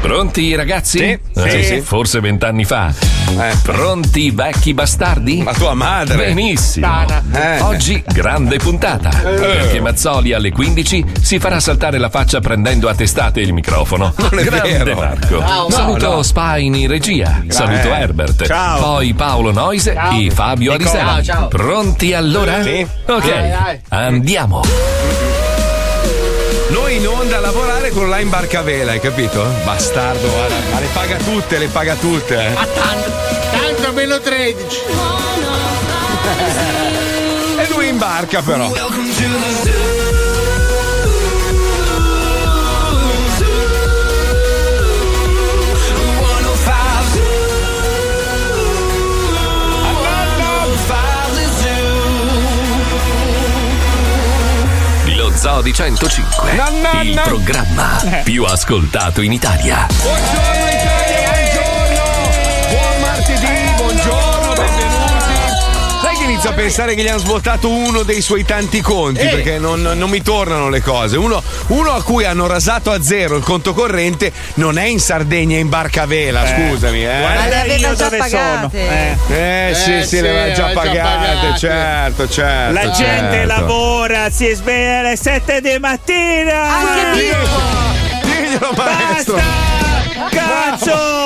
Pronti ragazzi? Sì, Eh, sì, sì. Forse vent'anni fa. Pronti vecchi bastardi? Ma tua madre. Benissimo. Eh. Oggi grande puntata. Perché Mazzoli alle 15 si farà saltare la faccia prendendo a testate il microfono. Non è grande vero. Marco. Ciao. Saluto No, no. Spine in regia. Saluto Eh. Herbert. Ciao. Poi Paolo Noise Ciao. e Fabio. Arisella. Ciao, ciao. Pronti allora? Sì. Ok. Dai, dai. Andiamo. In onda a lavorare con là in barcavela, hai capito? Bastardo, guarda. Ma le paga tutte, le paga tutte. eh. tanto, tanto meno 13. E lui in barca però. Lo Zoo di 105. No, no, il no. programma più ascoltato in Italia. Buongiorno Italia, inizio a pensare che gli hanno svuotato uno dei suoi tanti conti Eh. perché non, non mi tornano le cose. Uno, uno a cui hanno rasato a zero il conto corrente non è in Sardegna è in barcavela, Eh. scusami. Eh, Guarda le aveva io già dove pagate. sono. Eh. Eh, sì, Eh, sì, sì, le aveva già già pagate, pagate. certo, certo. La gente certo. lavora, si sveglia alle 7 di mattina. Anche. Diglielo, maestro. Basta! Cazzo!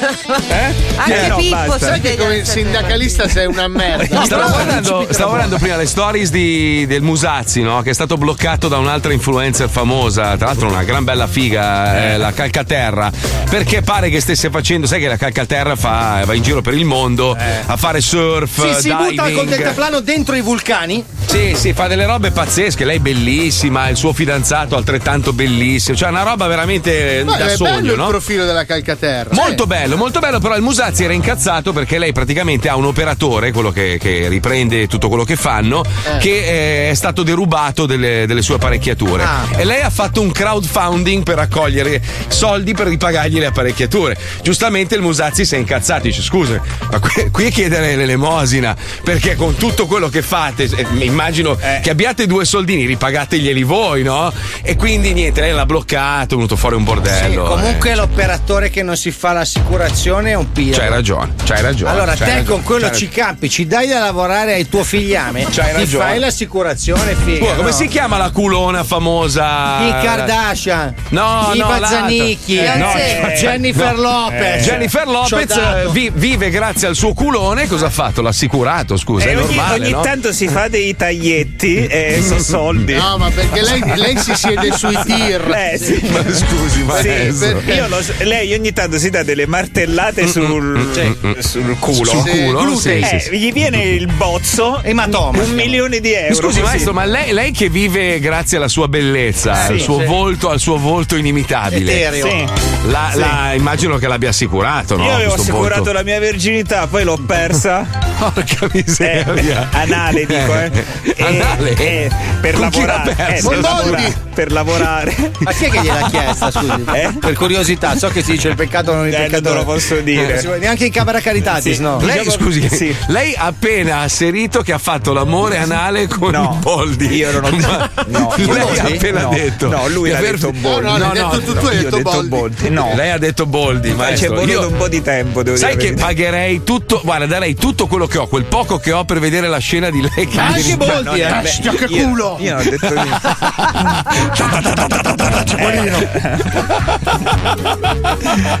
Eh, Anche Eh, no, Pippo Sai che come sindacalista sei una merda. No, stavo, guardando, stavo guardando prima le stories di- del Musazzi, no? Che è stato bloccato da un'altra influencer famosa, tra l'altro una gran bella figa, eh, la Calcaterra, perché pare che stesse facendo, sai che la Calcaterra fa, va in giro per il mondo a fare surf, Sì, si butta col deltaplano dentro i vulcani. Sì, sì, fa delle robe pazzesche, lei è bellissima, il suo fidanzato altrettanto bellissimo, cioè una roba veramente Ma da è sogno, bello no? il profilo della calcaterra. Molto bello, molto bello, però il Musazzi era incazzato perché lei praticamente ha un operatore, quello che, che riprende tutto quello che fanno, Eh. che eh, è stato derubato delle, delle sue apparecchiature. Ah. E lei ha fatto un crowdfunding per raccogliere soldi per ripagargli le apparecchiature. Giustamente il Musazzi si è incazzato, dice scusa, ma qui, qui è chiedere l'elemosina, perché con tutto quello che fate, eh, immagino che abbiate due soldini, ripagateglieli voi, no? E quindi niente, lei l'ha bloccato, è venuto fuori un Sì, bordello. comunque eh. l'operatore che non si fa l'assicurazione è un pirro. C'hai ragione, c'hai ragione. Allora, c'hai te ragione, con quello ci campi, ci dai da lavorare ai tuo figliame, C'hai ti ragione. fai l'assicurazione, figa. Scusa, come no? si chiama la culona famosa? Kim Kardashian, No, i no, Bazzanicchi, l'altra. No, eh, Jennifer no. Lopez. Jennifer C'ho Lopez eh, vi- vive grazie al suo culone. Cosa ha fatto? L'ha assicurato, scusa. E è ogni, normale, ogni no? tanto si fa dei taglietti e sono soldi. No, ma perché lei, lei si siede sui tir. Eh, sì. Ma scusi, Sì, maestro. perché io lo so- lei ogni tanto si dà delle martellate sul, cioè, sul culo. Sul culo? Sì, Eh, sì, sì. Gli viene il bozzo, Ematoma, un milione di euro. Scusi, maestro, ma lei, lei che vive grazie alla sua bellezza, Eh, al suo sì. volto, al suo volto inimitabile. Etereo. Sì. La, Sì. la- immagino che l'abbia assicurato, no? Io avevo Questo assicurato volto. la mia virginità, poi l'ho persa. Porca Eh, miseria. anale dico, eh. E- Anale? eh, per Con chi l'ha lavorare. persa? eh, per, lavorare per lavorare. Ma chi è che gliel'ha chiesta, scusi? Eh? Per curiosità, so che si dice il peccato non il Eh, non peccato. Lo posso dire. Neanche in camera caritatis, Sì. no. Lei, Diciamo- scusi, sì. lei ha appena asserito che ha fatto l'amore anale con No, Boldi. io non ho Ma- no, lei io- ha appena No, detto. no, lui aver- detto Boldi. No, no, detto tu, tu hai io ho detto detto Boldi. Boldi. No, Lei ha detto Boldi, ci è voluto Io- un po' di tempo, devo Sai dire. che pagherei tutto, guarda, darei tutto quello che ho, quel poco che ho per vedere la scena di lei che Ma anche Boldi, eh. Bestia, che io- culo! Io non ho detto niente.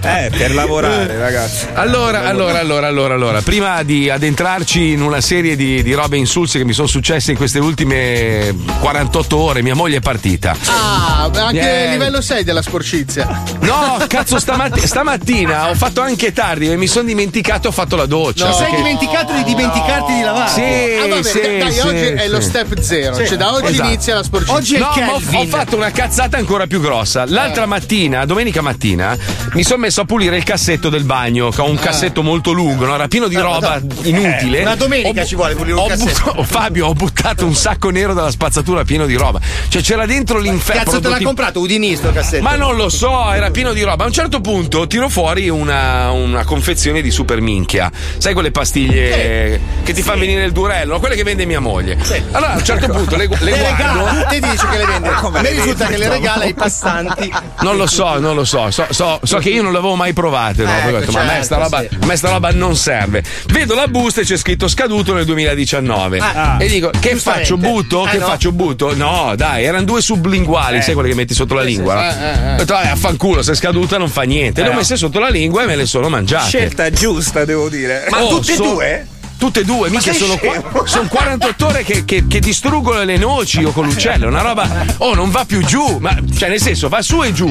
eh, per lavorare, ragazzi. Allora, allora, allora, allora, allora, prima di addentrarci in una serie di, di robe insulse che mi sono successe in queste ultime 48 ore, mia moglie è partita. Ah, anche Niente. livello 6 della sporcizia. No, cazzo, stamatti- stamattina ho fatto anche tardi e mi sono dimenticato, ho fatto la doccia. No. Sei perché- dimenticato di dimenticarti di lavare. Sì, Ah, vabbè, sì, dai, sì, oggi è sì. lo step 0. Cioè, da oggi Esatto. inizia la sporcizia. Oggi è No, Kelvin. ho fatto una cazzata ancora più grossa. L'altra mattina, domenica mattina, mi sono messo a pulire il cassetto cassetto del bagno, che ho un cassetto molto lungo, no? era pieno di roba inutile. Una domenica bu- ci vuole pulire un ho cassetto. bu- Fabio, ho buttato un sacco nero dalla spazzatura pieno di roba. Cioè c'era dentro l'inferno. Cazzo te l'ha comprato Udinista il cassetto? ma non lo so, era pieno di roba. A un certo punto tiro fuori una, una confezione di super minchia. Sai quelle pastiglie che ti fanno venire il durello? Quelle che vende mia moglie. Allora a un certo punto le, le le guardo. regala, te dici che le vende. A me risulta che le regala ai passanti. Non lo so, non lo so. So, so- so che io non le avevo mai provate. No? Ecco, Poi ho detto, ma a me, sta certo, roba, sì. a me sta roba non serve. Vedo la busta e c'è scritto scaduto nel 2019. Ah. e dico, che faccio? Butto? Eh, che no. faccio? Butto? No, dai, erano due sublinguali, sai quelle che metti sotto la lingua. no? Ho detto, vabbè, affanculo, se è scaduta non fa niente. Le ho messe sotto la lingua e me le sono mangiate. Scelta giusta, devo dire. Ma tutte e so- due? Tutte e due, mica sei sono, qua- sono 48 ore che, che- che distruggono le noci o con l'uccello. Una roba. Oh, non va più giù. Ma cioè, nel senso, va su e giù.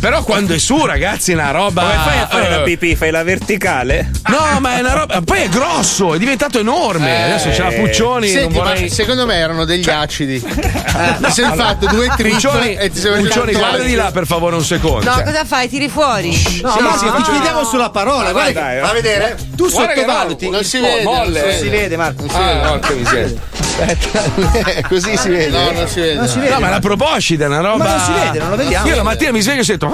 Però quando è su, ragazzi, è una roba. Come fai a fare eh, la pipì? Fai la verticale? No, ma è una roba. Poi è grosso, è diventato enorme. Adesso c'è la Puccioni. Senti, vorrei. secondo me erano degli acidi. Ti sei fatto due trip Puccioni, e ti sei Puccioni, guarda di là per favore un secondo. No, Cioè, cosa fai? Tiri fuori? No, Sì, ma sì, ti faccio- chiediamo sulla parola. Guarda, dai, che- va fa vedere. Tu Guarda che sottovaluti. no, Non si Oh, vede. molle. Non si vede, Marco. Non si vede. Ah, porca miseria. Aspetta, così si vede. No, non si vede. Non si vede. No, ma una proboscide, è una roba. Ma non si vede, non lo vediamo. Io la mattina mi sveglio e sento.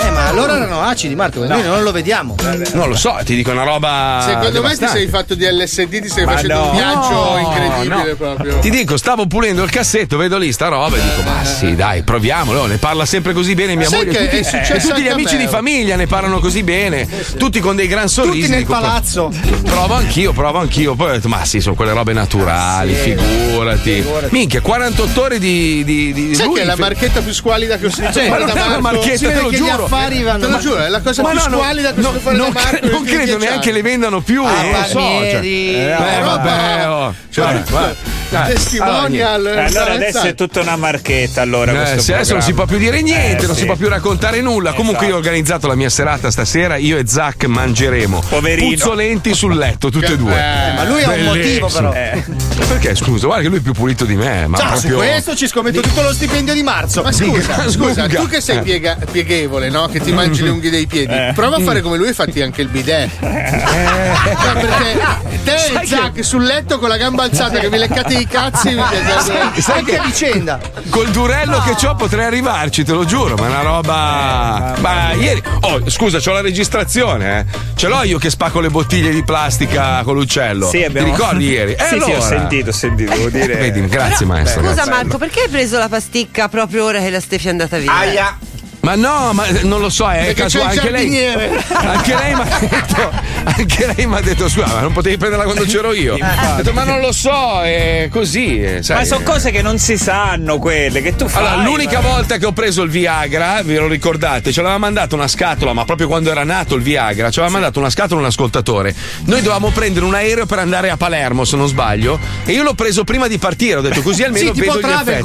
Eh, ma allora erano acidi, Marco. Noi non lo vediamo. Non lo so, ti dico una roba. Secondo me ti devastante. sei fatto di LSD, ti stai Ma facendo no. un viaggio No, incredibile no. proprio. Ti dico, stavo pulendo il cassetto, vedo lì sta roba e dico, ma sì, dai, proviamolo. Ne parla sempre così bene mia Sai moglie. che Tutti, è successo tutti gli amici di famiglia ne parlano così bene, tutti con dei gran sorrisi. Tutti nel dico, palazzo. Provo anch'io, provo anch'io. Poi ho detto, ma sì, sono quelle robe naturali, figurati. Minchia, 48 ore di. di, di Sai lui che è la marchetta più squalida che ho sentito Cioè, ma non è una marchetta, te lo gli giuro. affari vanno. Te lo giuro, è la cosa Ma più no, no, squalida che no, fare non, cre- non credo neanche anni. le vendano più. Ah, non lo so. Cioè. Eh, vabbè, oh. Cioè, guarda, dai. Testimonial. Eh, Allora adesso è tutta una marchetta. Allora, Eh, adesso non si può più dire niente, Eh, non sì. si può più raccontare nulla. Comunque, io ho organizzato la mia serata stasera. Io e Zac mangeremo Poverino. puzzolenti sul letto, tutte e due. Eh, Ma lui ha un motivo, però. Eh. Ma Perché scusa? Guarda che lui è più pulito di me. Ma Ciao, su proprio. questo ci scommetto tutto lo stipendio di marzo. Ma scusa, scusa, tu che sei Eh. piega- pieghevole, no? Che ti mangi le unghie dei piedi, prova a fare come lui e fatti anche il bidet. Cioè, perché te Sai e Zac sul letto con la gamba alzata che vi leccate i cazzi. Sai Anche che a vicenda. col durello che ho potrei arrivarci, te lo giuro, ma è una roba. Ma ieri. Oh, scusa, c'ho la registrazione, eh. Ce l'ho io che spacco le bottiglie di plastica con l'uccello. Sì, abbiamo... Ti ricordi ieri? Eh, sì, sì, ho allora. sentito, ho sentito, devo dire. Vedi, grazie maestro. Scusa grazie. Marco, perché hai preso la pasticca proprio ora che la Stefi è andata via? Ma no, ma non lo so, è Perché casuale. c'è il Anche lei. Anche lei mi ha detto. Anche lei mi ha detto, scusa, ma non potevi prenderla quando c'ero io. Ho detto, ma non lo so, è così. sai. Ma sono cose che non si sanno quelle che tu fai. Allora, l'unica ma- volta che ho preso il Viagra, ve lo ricordate, ci aveva mandato una scatola, ma proprio quando era nato il Viagra, ci aveva mandato una scatola un ascoltatore. Noi dovevamo prendere un aereo per andare a Palermo, se non sbaglio, e io l'ho preso prima di partire, ho detto così almeno Sì, tipo vedo gli effetti.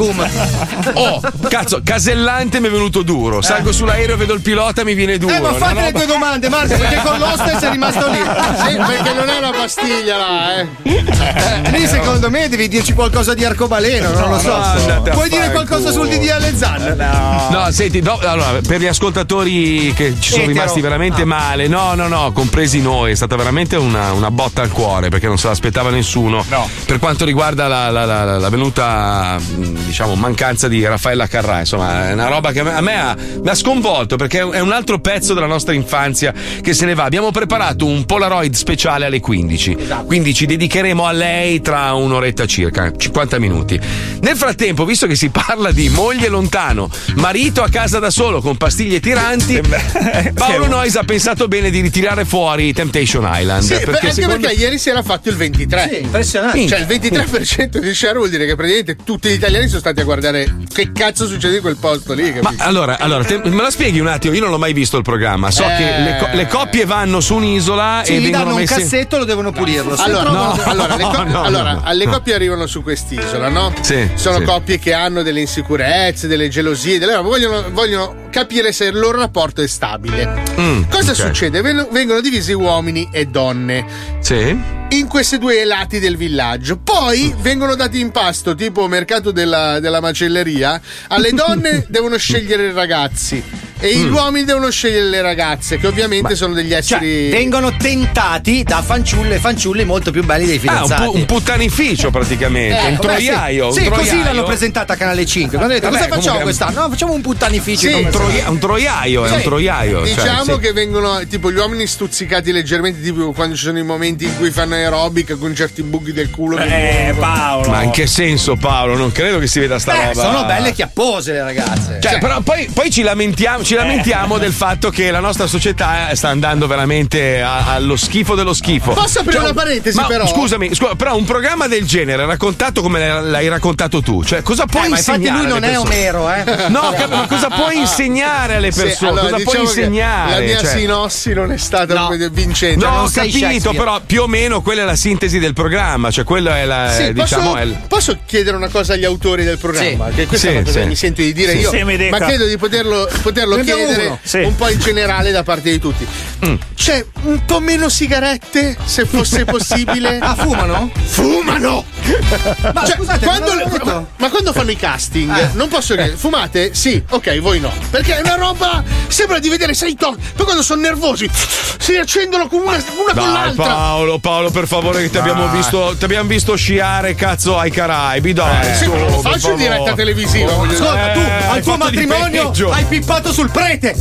Oh, cazzo, casellante mi è venuto duro. Salgo sull'aereo, vedo il pilota, mi viene duro. Eh, ma fate le roba- due domande, Marco, perché con l'hostess è rimasto lì. Sì, perché non è una pastiglia là, eh. Eh, Lì secondo me devi dirci qualcosa di arcobaleno, non lo so. no, Puoi dire qualcosa culo. sul DDL Zan? No, senti, no, allora, per gli ascoltatori che ci sono Etero. rimasti veramente male, no, no, no, compresi noi, è stata veramente una, una botta al cuore perché non se l'aspettava nessuno. No. Per quanto riguarda la, la- la- la venuta, diciamo, mancanza di Raffaella Carrà, insomma, è una roba che a me, a me ha, mi ha sconvolto perché è un altro pezzo della nostra infanzia che se ne va. Abbiamo preparato un Polaroid speciale alle 15, quindi ci dedicheremo a lei tra un'oretta circa, 50 minuti. Nel frattempo, visto che si parla di moglie lontano, marito a casa da solo con pastiglie tiranti, Paolo Noyes ha pensato bene di ritirare fuori Temptation Island. Sì, perché anche secondo- perché ieri si era fatto il 23. Sì, impressionante. Cioè il 23% di share vuol dire che praticamente tutti gli italiani sono stati a guardare che cazzo succede in quel posto lì. Ma allora, allora te- me la spieghi un attimo? Io non l'ho mai visto il programma. So Eh. che le, co- le coppie vanno su un'isola Sì, e gli vengono danno un messe. cassetto, lo devono pulirlo. Se Allora, no. allora, le co- no, allora, no, alle no. coppie arrivano su quest'isola, no? Sì, Sono sì. coppie che hanno delle insicurezze, delle gelosie, delle vogliono, vogliono capire se il loro rapporto è stabile. Mm, Cosa ok. succede? Ven- vengono divisi uomini e donne Sì. in questi due lati del villaggio. Poi vengono dati in pasto, tipo mercato della, della macelleria. Alle donne devono scegliere i ragazzi. E gli uomini devono scegliere le ragazze, che ovviamente sono degli Cioè, esseri. vengono tentati da fanciulle e fanciulli molto più belli dei Ah, un, fidanzati. pu- un puttanificio praticamente, Eh, un sì. troiaio. Sì, un così troiaio. l'hanno presentata a Canale 5. Quando hanno detto, Vabbè, cosa facciamo comunque- quest'anno? No, facciamo un puttanificio. Sì, un, troia- un troiaio, è un Sì, troiaio. cioè, Diciamo sì. che vengono tipo gli uomini stuzzicati leggermente, tipo quando ci sono i momenti in cui fanno aerobic con certi buchi del culo. Eh, Paolo. Ma in che senso, Paolo? Non credo che si veda sta Eh, roba. sono belle chiappose le ragazze. Cioè, però poi, poi ci lamentiamo, ci lamentiamo del fatto che la nostra società sta andando veramente a- allo schifo dello schifo. Posso aprire Cioè, una parentesi, ma però? Scusami, scu- però un programma del genere raccontato come l'hai raccontato tu, cioè cosa puoi Eh, ma infatti insegnare? lui non è? Omero, eh. No, cap- ma cosa puoi insegnare alle Sì, persone? allora, cosa puoi diciamo che insegnare? La mia Cioè- sinossi non è stata No. vincente. No, ho capito, però più o meno quella è la sintesi del programma, cioè quello è la Sì, eh, diciamo posso, è il- posso chiedere una cosa agli autori del programma? Sì. Che questa Sì, è una cosa sì. che mi sento di dire Sì. io, Sì, ma credo di poterlo, poterlo Chiedere. Sì. un po' in generale da parte di tutti. Mm. C'è un po' meno sigarette, se fosse possibile. Ah, fumano? Fumano! Ma Cioè, scusate, quando, detto. ma, ma quando fanno i casting, Eh. non posso dire fumate? Sì, ok, voi no. Perché è una roba. Sembra di vedere sei talk. Poi quando sono nervosi, si accendono con una, una con Dai l'altra. Paolo, Paolo, per favore, che ti abbiamo visto, ti abbiamo visto sciare, cazzo, ai Caraibi, dai. Sì, lo per faccio in diretta televisiva. Ascolta, tu Eh, al hai tuo matrimonio hai pippato sul prete.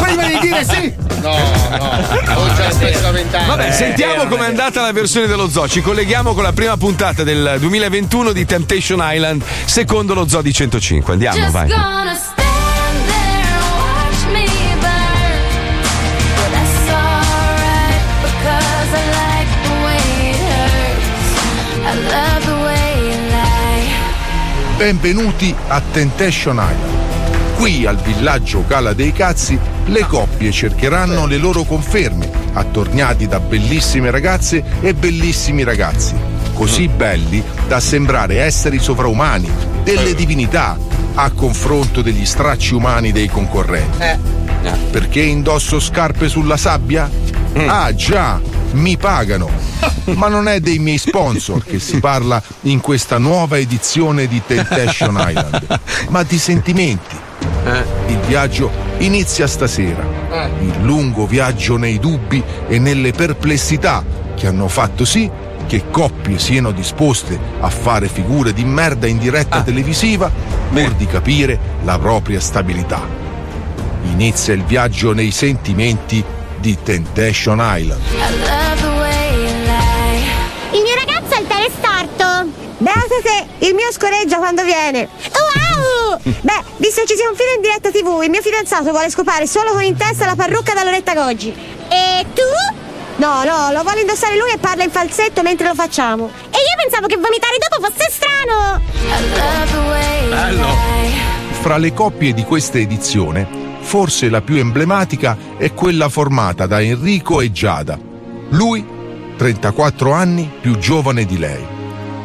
Prima di dire sì. No, no, ho già spesso vent'anni. Vabbè, sentiamo eh, com'è eh. andata la versione dello zoo. Ci colleghiamo con la prima puntata del 2021 di Temptation Island, secondo lo zoo di 105. Andiamo, Just vai. Benvenuti a Temptation Island. Qui al villaggio Cala dei Cazzi le coppie cercheranno le loro conferme, attorniati da bellissime ragazze e bellissimi ragazzi, così belli da sembrare esseri sovraumani, delle divinità, a confronto degli stracci umani dei concorrenti. Perché indosso scarpe sulla sabbia? Ah già, mi pagano. Ma non è dei miei sponsor che si parla in questa nuova edizione di Temptation Island, ma di sentimenti. Il viaggio inizia stasera. Il lungo viaggio nei dubbi e nelle perplessità che hanno fatto sì che coppie siano disposte a fare figure di merda in diretta televisiva pur di capire la propria stabilità. Inizia il viaggio nei sentimenti di Temptation Island. Il mio ragazzo ha il pene storto. Beata te, il mio scoreggia quando viene. Wow! Beh, visto che ci sia un film in diretta tv, il mio fidanzato vuole scopare solo con in testa la parrucca da Loretta Goggi. E tu? No, no, lo vuole indossare lui e parla in falsetto mentre lo facciamo. E io pensavo che vomitare dopo fosse strano. I love the way you lie. Fra le coppie di questa edizione, forse la più emblematica è quella formata da Enrico e Giada. Lui, 34 anni, più giovane di lei.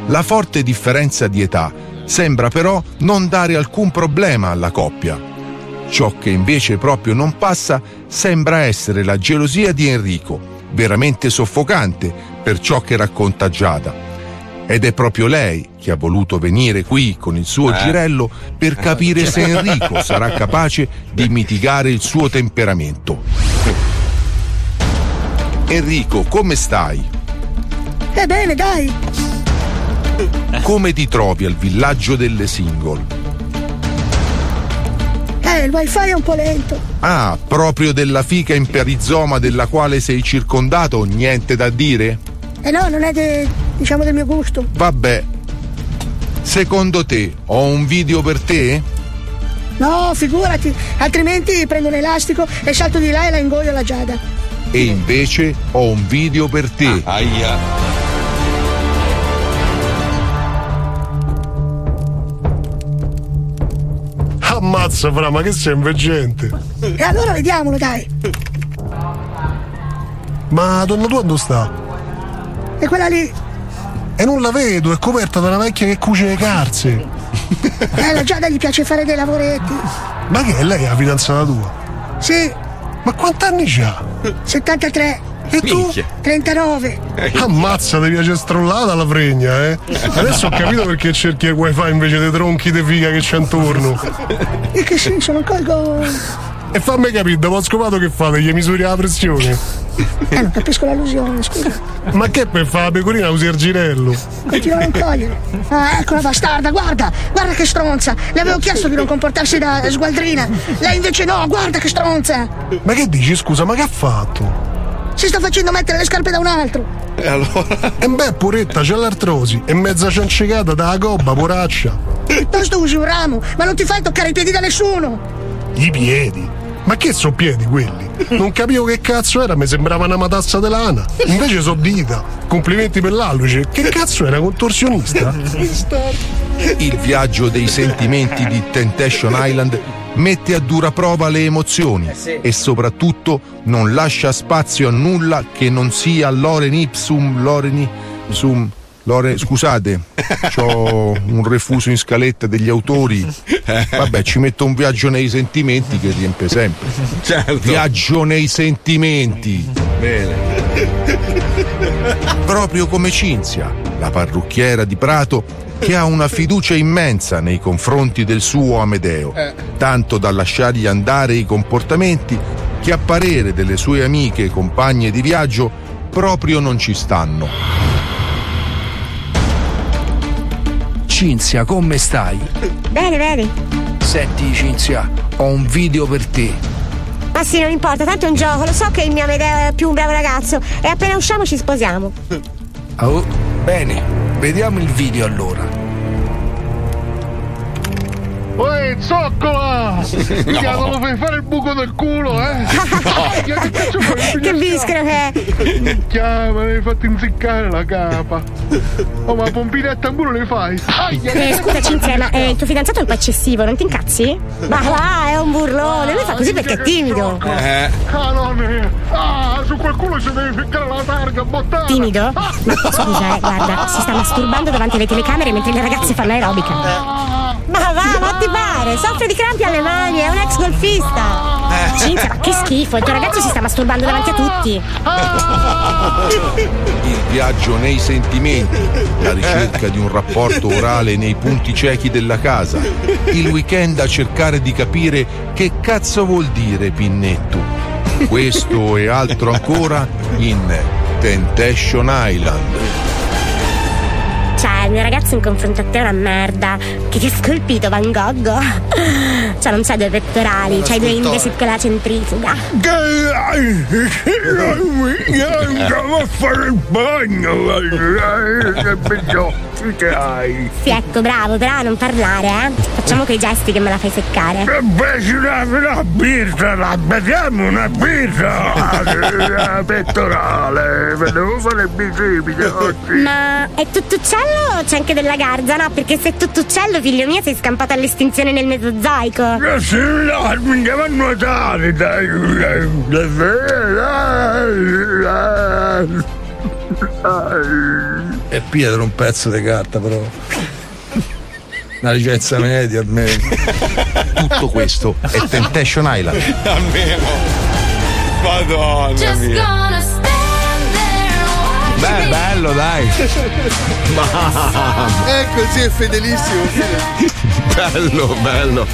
La forte differenza di età sembra però non dare alcun problema alla coppia. Ciò che invece proprio non passa sembra essere la gelosia di Enrico, veramente soffocante per ciò che racconta Giada. Ed è proprio lei che ha voluto venire qui con il suo girello per capire se Enrico sarà capace di mitigare il suo temperamento. Enrico, come stai? Ebbene, dai. Come ti trovi al villaggio delle single? Eh, il wifi è un po' lento. Ah, proprio della fica in perizoma della quale sei circondato, niente da dire? Eh no, non è de, diciamo del mio gusto. Vabbè. Secondo te ho un video per te? No, figurati, altrimenti prendo un elastico e salto di là e la ingoio la Giada. E invece ho un video per te. Aia. Ammazza, fra, ma che sei inveggente? E allora vediamolo, dai. Ma donna tua dove sta? E quella lì, E non la vedo, è coperta da una vecchia che cuce le calze. eh, la Giada gli piace fare dei lavoretti. Ma che è lei la fidanzata tua? Sì, Ma quanti anni c'ha? 73, E tu? Minchia. 39. Ammazza, ti piace strollata la fregna, eh? Adesso ho capito perché cerchi il wifi invece dei tronchi di figa che c'è intorno. E che senso, non colgo. E fammi capire, dopo scopato che fate? Gli misuri la pressione? Eh, non capisco l'allusione, scusa. Ma che per fare la pecorina usi il girello? Ma ti non cogliere. Ah, ecco la bastarda, guarda, guarda che stronza. Le avevo chiesto di non comportarsi da sgualdrina. Lei invece no, guarda che stronza. Ma che dici, scusa, ma che ha fatto? Si sta facendo mettere le scarpe da un altro. E allora? E beh, puretta, c'è l'artrosi. E mezza ciancicata da gobba, poraccia. Piuttosto usi un ramo, ma non ti fai toccare i piedi da nessuno. I piedi? Ma che so piedi quelli? Non capivo che cazzo era, mi sembrava una matassa di lana. Invece so dita. Complimenti per l'alluce. Che cazzo era, contorsionista? Il viaggio dei sentimenti di Temptation Island mette a dura prova le emozioni e soprattutto non lascia spazio a nulla che non sia Loren ipsum, Loreni sum. Lore, scusate, ho un refuso in scaletta degli autori. Vabbè, ci metto un viaggio nei sentimenti che riempie sempre. Viaggio nei sentimenti. Bene. Proprio come Cinzia, la parrucchiera di Prato, che ha una fiducia immensa nei confronti del suo Amedeo, tanto da lasciargli andare i comportamenti che a parere delle sue amiche e compagne di viaggio proprio non ci stanno. Cinzia, come stai? Bene, bene. Senti, Cinzia, ho un video per te. Ma sì, non importa, tanto è un gioco. Lo so che il mio Amedeo è più un bravo ragazzo. E appena usciamo ci sposiamo. Oh, bene, vediamo il video allora. Uè, zoccola! Vediamo, lo fai fare il buco del culo, eh? Minchia, che cazzo fai? che bischero che è! Minchia, me l'hai fatto inziccare la capa. Oh, ma pompinetta a muro le fai? Aia, Eh, scusa Cinzia, ma eh, il tuo fidanzato è un po' eccessivo, non ti incazzi? Ma va, è un burlone, lui fa così perché è timido. Calone! Ah, su quel culo si deve ficcare la targa, bottata! Timido? Ma scusa, eh, guarda, si sta masturbando davanti alle telecamere mentre le ragazze fanno aerobica. Ma va, ma ti pare? Soffre di crampi alle mani, è un ex golfista. Cinzia, ma che schifo, il tuo ragazzo si sta masturbando davanti a tutti. Il viaggio nei sentimenti, la ricerca di un rapporto orale nei punti ciechi della casa, il weekend a cercare di capire che cazzo vuol dire pinnetto. Questo e altro ancora in Temptation Island. Cioè, il mio ragazzo in confronto a te è una merda. Che ti ha scolpito Van Gogh? Cioè, non c'hai due pettorali, c'hai due indesit con la centrifuga. Andiamo a fare il bagno! Che hai! Sì, ecco, bravo, però non parlare, eh. Facciamo quei gesti che me la fai seccare. E ci dà una birra, la beviamo una birra! Pettorale, devo fare il bicipite oggi! Ma è tutto uccello c'è anche della garza? No, perché se tutto uccello, figlio mio, sei scampato all'estinzione nel Mesozoico. Eh sì, dai, andiamo a nuotare, dai! È Pietro un pezzo di carta, però. Una licenza media almeno. Tutto questo è Temptation Island. Almeno. Madonna Just mia. Beh, bello, dai. Mamma. È così, è fedelissimo. Bello, bello.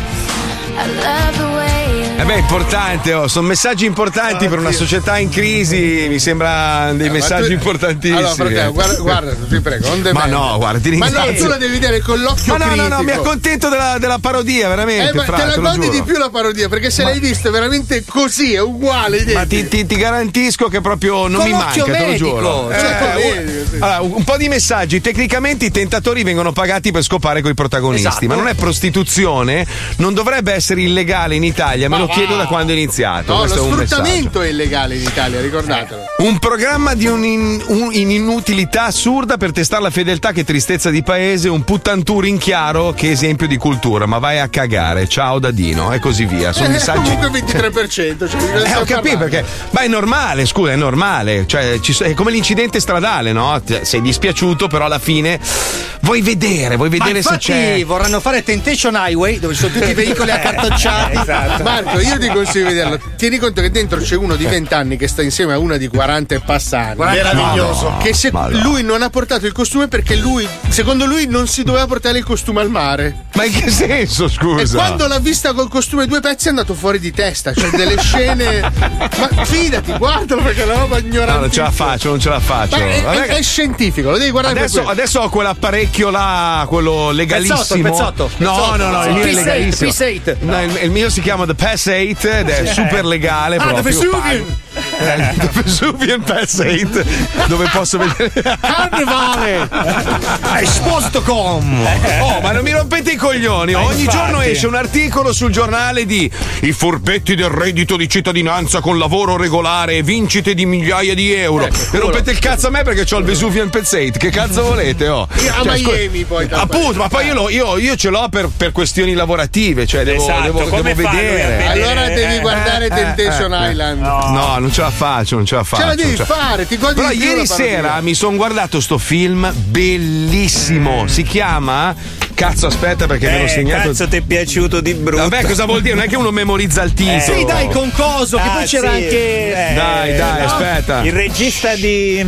I love the way Eh beh, importante, oh, sono messaggi importanti per una società in crisi, mi sembra dei Eh, ma messaggi tu- importantissimi. Allora, fratello, guarda, guarda, ti prego, non Ma no, guarda, ti Ma ringrazio. no, tu la devi vedere con l'occhio Ma no, no, no, mi critico. accontento della, della parodia, veramente. Eh, ma fra, te la te godi di più la parodia, perché se l'hai vista veramente così, è uguale. Ma ti, ti- ti garantisco che proprio non Con mi manca, l'occhio te lo medico, giuro. cioè, Eh, vedi, un- allora, un po' di messaggi. Tecnicamente i tentatori vengono pagati per scopare con i protagonisti, Esatto. ma non è prostituzione, non dovrebbe essere illegale in Italia, me Ma lo va. chiedo da quando è iniziato. No, Questo lo è un messaggio. sfruttamento è illegale in Italia, ricordatelo. Un programma di un un- inutilità assurda per testare la fedeltà, che tristezza di paese, un puttantour in chiaro, che esempio di cultura, ma vai a cagare, ciao da Dino e così via. Sono Eh, messaggi. comunque 23%. Cioè, Eh, ho capito perché. Ma è normale, scusa, è normale. Cioè, ci è come l'incidente stradale, no? Sei dispiaciuto, però alla fine vuoi vedere, vuoi vedere Ma se c'è. vorranno fare Temptation Highway dove ci sono tutti i veicoli accartocciati. Esatto. Marco, io ti consiglio di vederlo. Tieni conto che dentro c'è uno di 20 anni che sta insieme a una di 40 e passa anni. Meraviglioso. Che se lui non ha portato il costume perché lui, secondo lui, non si doveva portare il costume al mare. Ma in che senso, scusa? E quando l'ha vista col costume due pezzi è andato fuori di testa. Cioè, delle scene. Ma fidati, guardalo perché una roba ignorante. No, non ce la faccio, non ce la faccio. Ma è, è- è scientifico, lo devi guardare Adesso, adesso ho quell'apparecchio là, quello legalissimo. Pezzotto, il pezzotto. No, no, no, il mio è legalissimo. No, il, il mio si chiama The Pass 8 ed è super legale. Ah, proprio. Vesuvian. Eh, Vesuvian Pass 8 dove posso vedere. Carnevale! Esposto.com Oh, ma non mi rompete i coglioni. Ma Ogni infatti. giorno esce un articolo sul giornale di i furbetti del reddito di cittadinanza con lavoro regolare e vincite di migliaia di euro. Ecco, e rompete il cazzo a me perché ho il Vesuvian Pezzate. Che cazzo volete? Oh? Io a Cioè, scu- Miami poi. Appunto, ma poi io, lo- io- io ce l'ho per, per questioni lavorative, cioè devo, Esatto, devo, come devo a vedere. vedere? Allora devi guardare Eh, Temptation eh, eh. Island. No. non ce la faccio, non ce la faccio. Ce la devi ce fare, ti godi Però ieri la sera mi sono guardato sto film bellissimo. Si chiama. Cazzo, aspetta perché me l'ho Eh, segnato. cazzo, ti è piaciuto di brutto. Vabbè, cosa vuol dire? Non è che uno memorizza il titolo. Sì, dai, con coso, che Ah, poi c'era sì, anche. eh, Dai, dai, no. aspetta. Il regista di.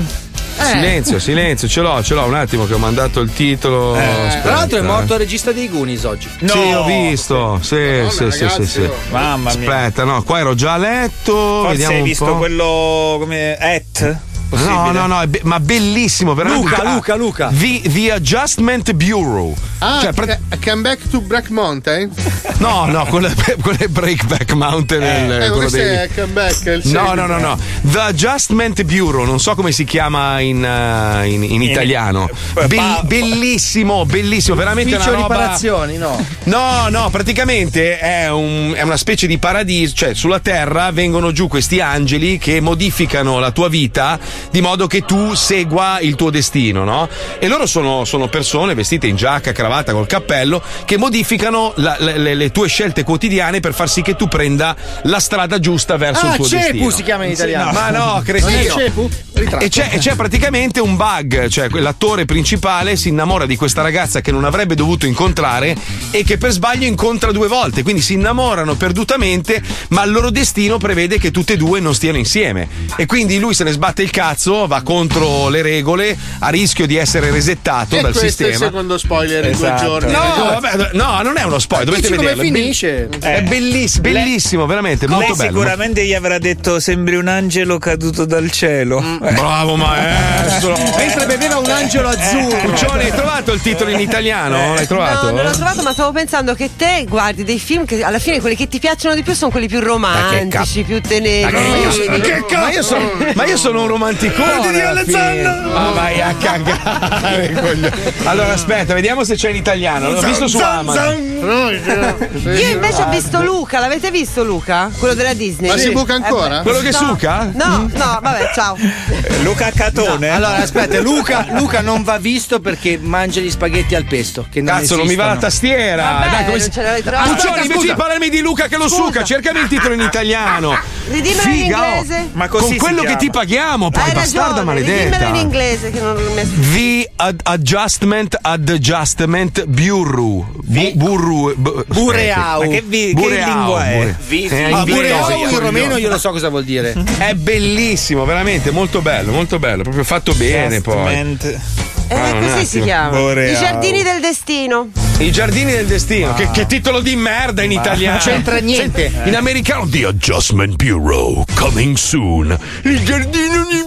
Eh. Silenzio, silenzio, ce l'ho, ce l'ho un attimo che ho mandato il titolo. Aspetta. Tra l'altro è morto il regista dei Goonies oggi. Sì, ho visto. Sì, sì, sì, sì, sì. Mamma mia. Aspetta, no, qua ero già a letto. Forse vediamo hai un visto po'. quello come Et? No, Possibile? no, no, be- ma bellissimo, veramente. Luca, Ah, Luca, Luca. The, the Adjustment Bureau. Ah, Cioè, pra- ca- Come Back to Black Mountain? no, no, quello è, quello è Breakback Mountain. il- Eh, quello questo dei- è Come Back. è il No, no, no, no. The Adjustment Bureau, non so come si chiama in, eh, in- in italiano. Be- bellissimo, bellissimo, veramente Ufficio una roba. riparazioni, no. No, no, praticamente è, un- è una specie di paradiso, cioè sulla terra vengono giù questi angeli che modificano la tua vita di modo che tu segua il tuo destino, no? E loro sono, sono persone vestite in giacca, cravatta, col cappello, che modificano la- le, le- tue scelte quotidiane per far sì che tu prenda la strada giusta verso Ah, il tuo Cepu destino. si chiama in italiano. Ma no, Non è cretino. Cepu? Ritratto. E c'è, e c'è praticamente un bug, cioè l'attore principale si innamora di questa ragazza che non avrebbe dovuto incontrare e che per sbaglio incontra due volte, quindi si innamorano perdutamente, ma il loro destino prevede che tutte e due non stiano insieme. E quindi lui se ne sbatte il cazzo, va contro le regole, a rischio di essere resettato E dal questo è il sistema. secondo spoiler in due Esatto. giorni. No, vabbè, no, non è uno spoiler, dovete Dici come vederlo. be- finisce? È bellissimo, bellissimo, veramente, molto bello. sicuramente gli avrà detto sembri un angelo caduto dal cielo. Eh. Bravo maestro. Mentre beveva un angelo azzurro. Puccione, hai trovato il titolo in italiano? L'hai trovato? No, non l'ho trovato, ma stavo pensando che te guardi dei film che alla fine quelli che ti piacciono di più sono quelli più romantici, più teneri. Ma io sono, ma io sono, ma io sono un romanticone. Ma vai a cagare. allora, aspetta, vediamo se c'è in italiano. L'ho visto su Amazon. Io invece ho visto Luca, l'avete visto Luca? Quello della Disney? Ma si buca ancora? Eh, Quello che suca? No, no, vabbè, ciao. Luca Catone? Allora, aspetta, Luca, Luca non va visto perché mangia gli spaghetti al pesto. Che non Cazzo, non mi va la tastiera. Vabbè, Dai, come si... invece di parlarmi di Luca che lo Scusa. suca, cercami il titolo in italiano. Ridimmelo in Figa, oh. inglese. Ma così Con quello che chiama. ti paghiamo, poi Hai bastarda ragione, maledetta. in inglese che non mi è The ad- Adjustment Adjustment Bureau. Bu- Burru. bu- Bureau. Ma che, vi- che Bureau, lingua è? Bure- Vi- Eh, Bureau in romeno io lo so cosa vuol dire. È bellissimo, veramente molto bello, molto bello, proprio fatto bene poi. Eh, Ah, così si chiama. Boreal. I giardini del destino. I giardini del destino, che, che titolo di merda in italiano. Non c'entra niente. In americano The Adjustment Bureau coming soon. Il giardino di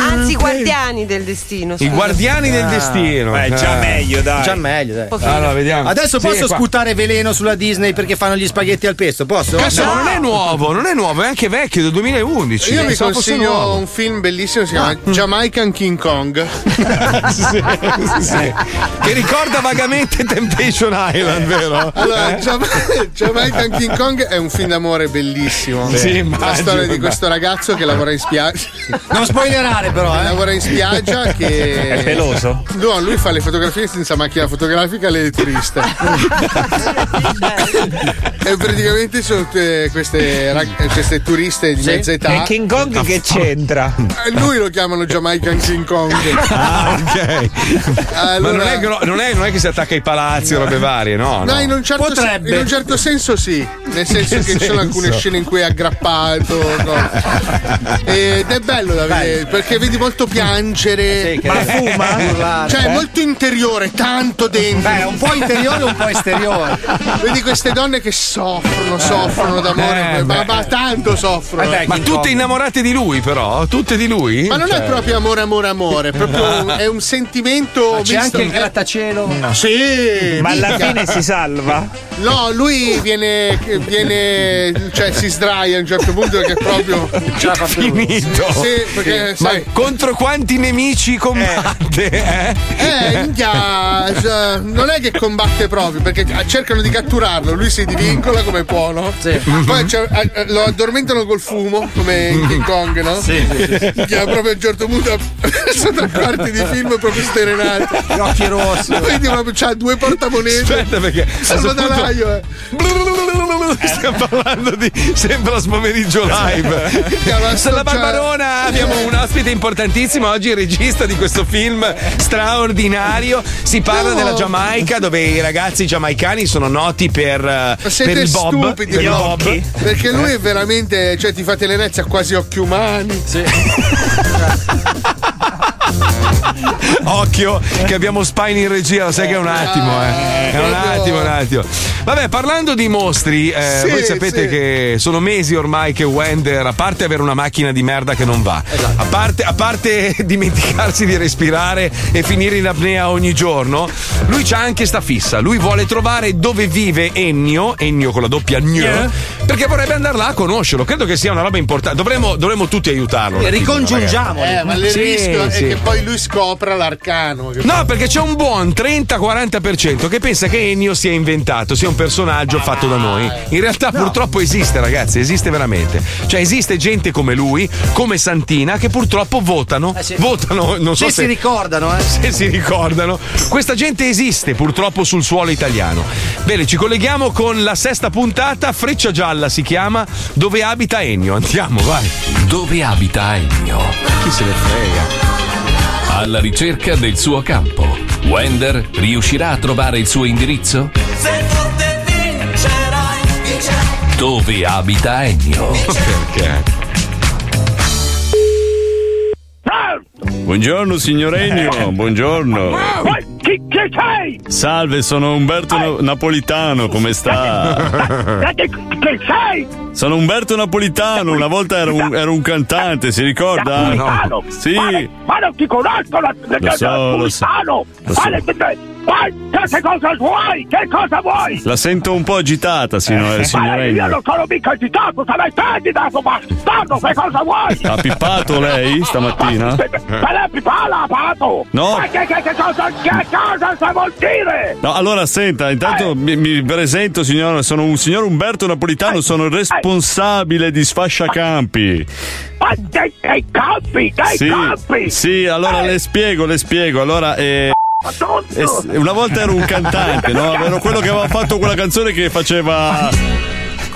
Anzi, i guardiani del destino. I scusa. guardiani del destino. Beh, già Eh. meglio, dai. Già meglio, dai. Allora, vediamo. Adesso Sì, posso qua. sputare veleno sulla Disney perché fanno gli spaghetti al pesto? Posso? Cazzo, ma non è nuovo, non è nuovo, è anche vecchio, del 2011. Io vi consiglio un film bellissimo, si chiama Jamaican King Kong. Sì, sì. Che ricorda vagamente Temptation Island, vero? Allora, Eh? Jam- Jamaican King Kong è un film d'amore bellissimo. Sì, La immagino, storia di questo ragazzo che lavora in spiaggia. Non spoilerare però, eh. Lavora in spiaggia che. È peloso? No, lui fa le fotografie senza macchina fotografica alle turiste. e praticamente sono tutte queste, rag- queste turiste di Sì. mezza età. E King Kong che c'entra? Lui lo chiamano Jamaican King Kong. Ah, ok. Ma Allora- non è, gro- non, è, non è che si attacca ai palazzi spazi, robe varie, no? No, no. in, un certo sen- in un certo senso sì, nel senso che che ci sono alcune scene in cui è aggrappato. no. Ed è bello da vedere perché vedi molto piangere. Sì, Ma fuma? Cioè, Eh? molto interiore, tanto dentro. Beh, un po' interiore e un po' esteriore. Vedi queste donne che soffrono, soffrono d'amore, Eh, ma, ma tanto soffrono. Ma tutte innamorate di lui, però? Tutte di lui? Ma non Cioè- è proprio amore, amore, amore, è proprio un, è un sentimento. Ma c'è misto. anche il grattacielo. Sì, Ma alla fine si salva. No, lui viene, viene. cioè si sdraia a un certo punto perché proprio. Finito. Sì, perché Ma sai. contro quanti nemici combatte? Eh? Eh, minchia, cioè, non è che combatte proprio perché cercano di catturarlo, lui si divincola come può, no? Poi c'è- eh, eh, lo addormentano col fumo, come in King Kong, no? Sì, sì, sì. Minchia, proprio a un certo punto, sono tre quarti di film proprio sterenato. Gli occhi rossi. Quindi proprio c'ha due portamonete. Aspetta, perché a questo Salvadanaio, eh. Stiamo parlando di sembra pomeriggio live. ma sto- Barbarona abbiamo un ospite importantissimo oggi, il regista di questo film straordinario. Si parla No. della Giamaica, dove i ragazzi giamaicani sono noti per, eh, Ma per il bob. stupidi, per il bob. Perché lui è veramente, cioè ti fa tenerezza ha quasi occhi umani. Occhio, che abbiamo Spine in regia, lo sai che è un attimo, eh. È un attimo, un attimo. Vabbè, parlando di mostri, eh, Sì, voi sapete sì. che sono mesi ormai che Wender, a parte avere una macchina di merda che non va, Esatto. a, parte, a parte dimenticarsi di respirare e finire in apnea ogni giorno, lui c'ha anche sta fissa. Lui vuole trovare dove vive Ennio, Ennio con la doppia Gno, Yeah. perché vorrebbe andare là a conoscerlo. Credo che sia una roba importante. Dovremmo, dovremmo tutti aiutarlo. un attimino, Ricongiungiamoli. Eh, ma il Sì, rischio sì. è che poi lui scopra l'arcano. che- No, perché c'è un buon 30-40% che pensa che Ennio sia inventato, sia un personaggio fatto da noi. In realtà purtroppo esiste, ragazzi, esiste veramente. Cioè esiste gente come lui, come Santina, che purtroppo votano. Eh sì. Votano, non so Se se si ricordano, eh. se si ricordano. Questa gente esiste purtroppo sul suolo italiano. Bene, ci colleghiamo con la sesta puntata, Freccia Gialla si chiama, dove abita Ennio. Andiamo, vai. Dove abita Ennio? Chi se ne frega? Alla ricerca del suo campo. Wender riuscirà a trovare il suo indirizzo? Dove abita Ennio? Perché? Buongiorno signor Ennio, buongiorno. Chi, chi sei? Salve, sono Umberto Na- Napolitano, come sta? Chi, chi sei? Sono Umberto Napolitano, una volta ero un, ero un cantante, si ricorda? Napolitano? Sì. Ma, ma non ti conosco la, la, Lo so, lo so. Napolitano. Lo so. Ma che cosa vuoi? Che cosa vuoi? La sento un po' agitata, signor, signor Ma io non sono mica agitato, sarai candidato, bastardo, che cosa vuoi? Ha pippato lei stamattina? Se l'è pipala, pato! No. Ma che, che, che cosa, che cosa sta vuol dire? No, allora senta, intanto mi, mi presento signora, sono un signor Umberto Napolitano, sono il responsabile di Sfasciacampi. Ma dei, dei campi, dei Sì, campi! sì, allora Eh. le spiego, le spiego. Allora, eh, eh, una volta ero un cantante, no? Ero quello che aveva fatto quella canzone che faceva.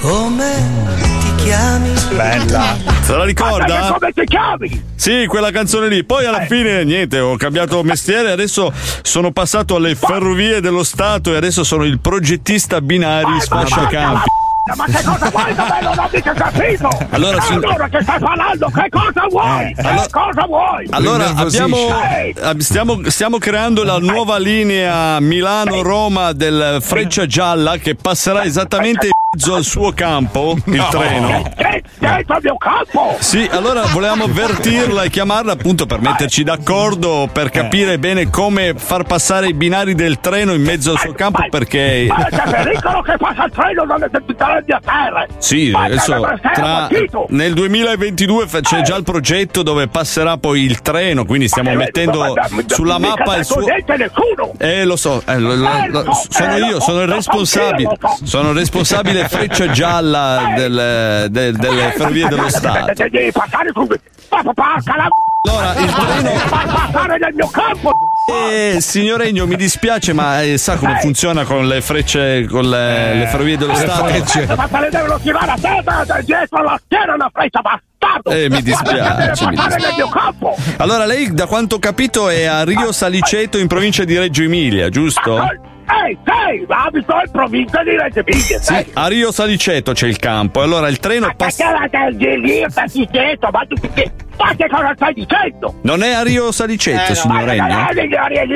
Come ti chiami? Bella! Se la ricorda? come ti chiami? Sì, quella canzone lì. Poi alla fine, niente, ho cambiato mestiere. Adesso sono passato alle ferrovie dello Stato e adesso sono il progettista binari Sfasciacampi. Ma che cosa vuoi da me? Non ho mica capito! Allora, sin- allora che stai parlando? Che cosa vuoi? Che allora- cosa vuoi? Allora abbiamo, eh, stiamo, stiamo creando la nuova linea Milano-Roma del Freccia Gialla che passerà esattamente in mezzo al suo campo, il treno. che- Dentro il mio campo! Sì, allora volevamo avvertirla e chiamarla appunto per metterci d'accordo, per capire bene come far passare i binari del treno in mezzo al suo campo perché... Ma c'è pericolo che passa il treno dalle, terre! Sì, adesso tra, nel 2022 fa- c'è già il progetto dove passerà poi il treno, quindi stiamo Eh, mettendo sulla mappa il suo... Eh, lo so, eh, lo- lo- Eh, lo- lo so, sono eh, io, so, sono il responsabile. Sono il responsabile freccia gialla del- del- delle ferrovie dello Stato. Eh, Devi passare su... Allora, il treno. Far passare nel mio campo! Eh, signor Egno, mi dispiace, ma eh, sa come funziona con le frecce, con le, le ferrovie dello Stato? Ma se le devono tirare a te da- da dietro la schiena una freccia bastardo! Eh, mi dispiace, Deve mi passare dispiace. nel mio campo! Allora, lei, da quanto ho capito, è a Rio Saliceto in provincia di Reggio Emilia, giusto? Ehi, sei, abito in provincia di Reggio Emilia, sei. A Rio Saliceto c'è il campo, e allora il treno passa. La del lì, Saliceto, ma tu che... Ma che cosa stai dicendo? Non è a Rio Eh, signor Regno?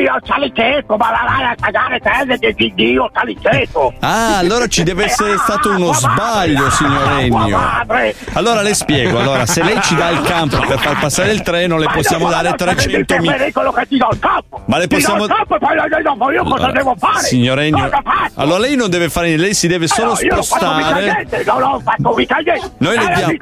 Io Saliceto, ma la vai a cagare te che Dio Saliceto. Ah, allora ci deve essere stato uno sbaglio, signor Regno. Allora le spiego, allora se lei ci dà il campo per far passare il treno le possiamo dare 300.000 pericolo che ti do il campo. Ma le possiamo- Allora, devo fare? Signor Regno, allora lei non deve fare niente, lei si deve solo Eh, non mica spostare. non. Noi le È la diamo-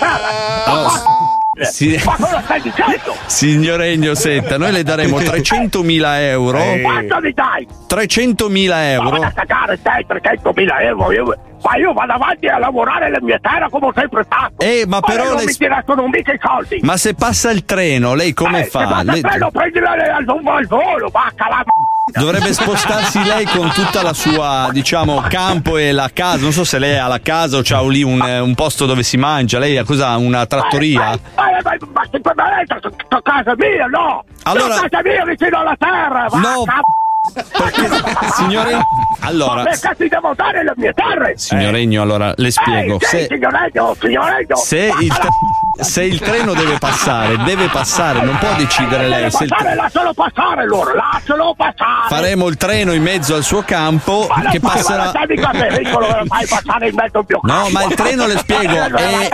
la la. Oh, sì. Ma cosa stai dicendo? Signor Regno, senta, noi le daremo 300.000 euro. Quanto mi dai? 300.000 Ma euro. vado a cagare te 300.000 euro. Io, ma io vado avanti a lavorare nella mia terra come ho sempre stato. Eh, ma però non le mi tirano mica i soldi. Ma se passa il treno, lei come eh, Se fa? vado Lei- a treno, prendi la- al al volo, vacca la Dovrebbe spostarsi lei con tutta la sua, diciamo, campo e la casa. Non so se lei ha la casa o c'ha lì un, un posto dove si mangia. Lei ha cosa? Una trattoria? Ma, è casa mia, no! Allora- casa mia vicino alla terra! No, vacca! signore- allora- Ma perché ti devo dare le mie terre? Signor Regno, allora le spiego. Ehi, Se, signor Regno, signor Regno! se il, se il treno deve passare, deve passare, non può decidere Deve lei. Se il passare, tre- lascialo passare loro, lascialo passare! faremo il treno in mezzo al suo campo Ma che passerà. Ma non mica pericolo, lo fai passare in mezzo al mio No, campo. ma il treno le spiego è,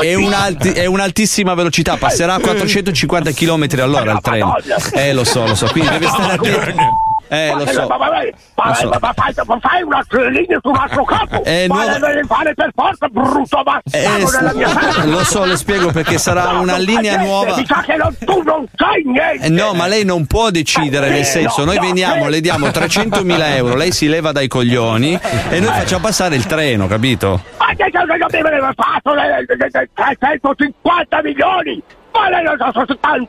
è, un'alti- è un'altissima velocità, passerà a 450 km all'ora il treno. Eh, lo so, lo so, quindi deve stare attento. Eh, lo so. Ma, Lo so. ma fai, ma fai una linea su un altro campo! Eh, nuova- devi fare per forza, brutto bastardo Eh, lo so, le spiego perché sarà No, una linea niente, nuova. Mi sa che non- tu non sai niente! Eh, no, ma lei non può decidere, Eh, nel senso, no, noi no, veniamo, eh. le diamo 300.000 euro, lei si leva dai coglioni e noi facciamo passare il treno, capito? Ma che cosa io ti avevo fatto? Le- le- le- le 350 milioni!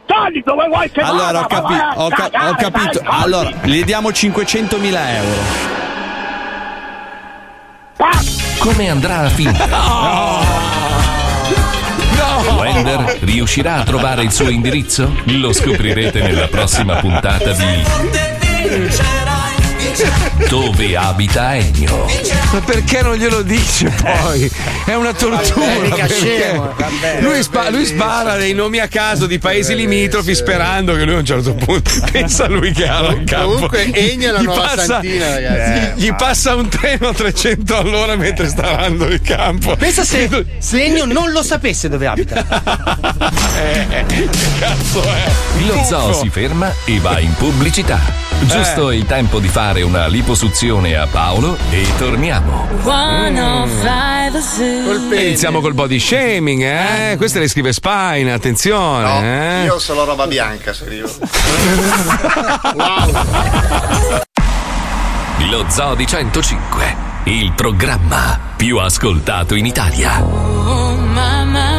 Tanti dove vuoi che Allora, vada? ho, capi- ho ca- cagare, ho capito. dai, Allora, gli diamo 500.000 euro. Come andrà a finire? Wender riuscirà a trovare il suo indirizzo? Lo scoprirete nella prossima puntata di Dove abita Ennio? Ma perché non glielo dice poi? È una tortura. Vabbè. lui, spa- lui spara dei nomi a caso di paesi limitrofi sperando che lui a un certo punto pensa lui che ha il campo. Comunque, Ennio è la Gli nuova passa- Santina, ragazzi. Gli, gli passa un treno a 300 all'ora mentre sta arando il campo. Pensa se, se Ennio non lo sapesse dove abita. Eh, che cazzo è? Lo zoo si ferma e va in pubblicità. Giusto il tempo di fare una liposuzione a Paolo e torniamo. E iniziamo col body shaming, eh? Questa le scrive Spine, attenzione, eh? Io solo roba bianca, scrivo. Lo Zoo di 105, il programma più ascoltato in Italia. Oh, my,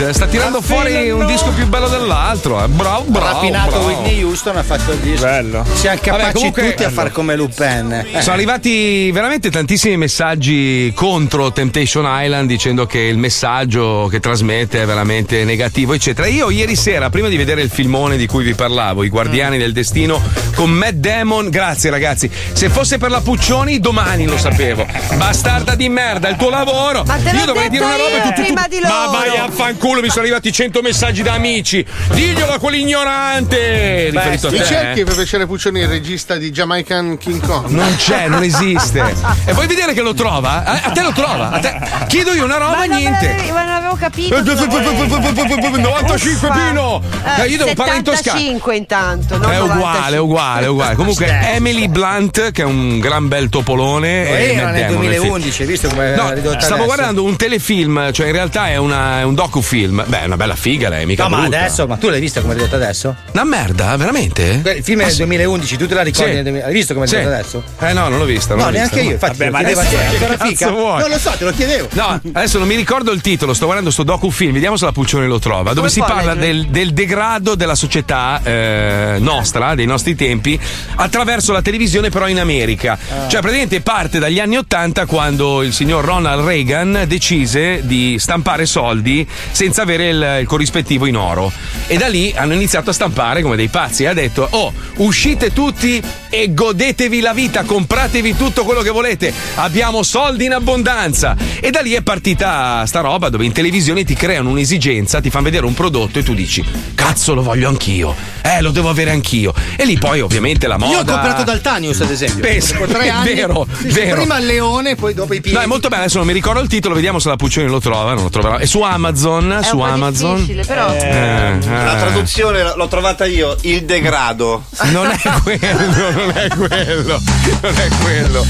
Sta tirando fuori un disco più bello dell'altro. eh. Bravo, Ha bravo. rapinato bravo. Whitney Houston, ha fatto il disco. Bello. Siamo capaci Vabbè, comunque- tutti a far come Lupin. Sono arrivati veramente tantissimi messaggi contro Temptation Island dicendo che il messaggio che trasmette è veramente negativo, eccetera. Io ieri sera, prima di vedere il filmone di cui vi parlavo, I Guardiani del Destino, con Matt Damon, grazie ragazzi. Se fosse per la Puccioni, domani lo sapevo. Bastarda di merda, il tuo lavoro. Ma te l'ho io dovrei dire una roba e io tu, tu- tu- prima di Ma vai a fanculo, mi sono arrivati 100 messaggi da amici. Diglielo a quell'ignorante. Riferito a Mi te. cerchi per piacere Puccioni il regista di Jamaican King Kong? Non c'è, non esiste. E vuoi vedere che lo trova? A, a te lo trova. A te- Chiedo io una roba, Ma niente. l'avevo- Ma non avevo capito. Eh, cosa volevi. 95 Uffa. Pino! Eh, Eh, io devo parlare in toscano. 75 intanto. non È uguale, 95. è uguale, è uguale. Comunque, Emily Blunt, che è un gran bel topolone. Lo e era nel Damon nel film. 2011, hai visto come No, era ridotta stavo adesso? guardando un telefilm, cioè in realtà è, una- è un docufilm. Beh, è una bella figa lei, mica No, ma brutta. adesso, ma tu l'hai vista come è ridotta adesso? Una merda, veramente? Il film è del 2011, tu te la ricordi? Sì. nel 2000? Hai visto come è Sì. ridotta adesso? Eh no, non l'ho vista. non No, l'ho neanche vista. io, infatti Vabbè, ma adesso che cazzo vuoi? Non lo so, te lo chiedevo. No, adesso non mi ricordo il titolo, sto guardando sto docufilm, vediamo se la Puccione lo trova, dove Come si parla del, del degrado della società eh, nostra, dei nostri tempi, attraverso la televisione però in America. Cioè praticamente parte dagli anni Ottanta quando il signor Ronald Reagan decise di stampare soldi senza avere il, il corrispettivo in oro. E da lì hanno iniziato a stampare come dei pazzi e ha detto, oh, uscite tutti e godetevi la vita, compratevi tutto quello che volete, abbiamo soldi in abbondanza. E da lì è partita sta roba dove in televisione ti creano un'esigenza, ti fanno vedere un prodotto e tu dici, cazzo lo voglio anch'io, eh lo devo avere anch'io. E lì poi ovviamente la moda... Io ho comprato Daltanius, ad esempio. Pensa, tre anni. vero, Sì, vero. Prima il leone, poi dopo i piedi. No, è molto bello, adesso non mi ricordo il titolo, vediamo se la Puccioni lo trova, non lo troverà. È su Amazon, È su un po' Amazon. difficile, però. Eh, La eh. traduzione l- l'ho trovata io, il degrado. Non è quello, non è quello, non è quello.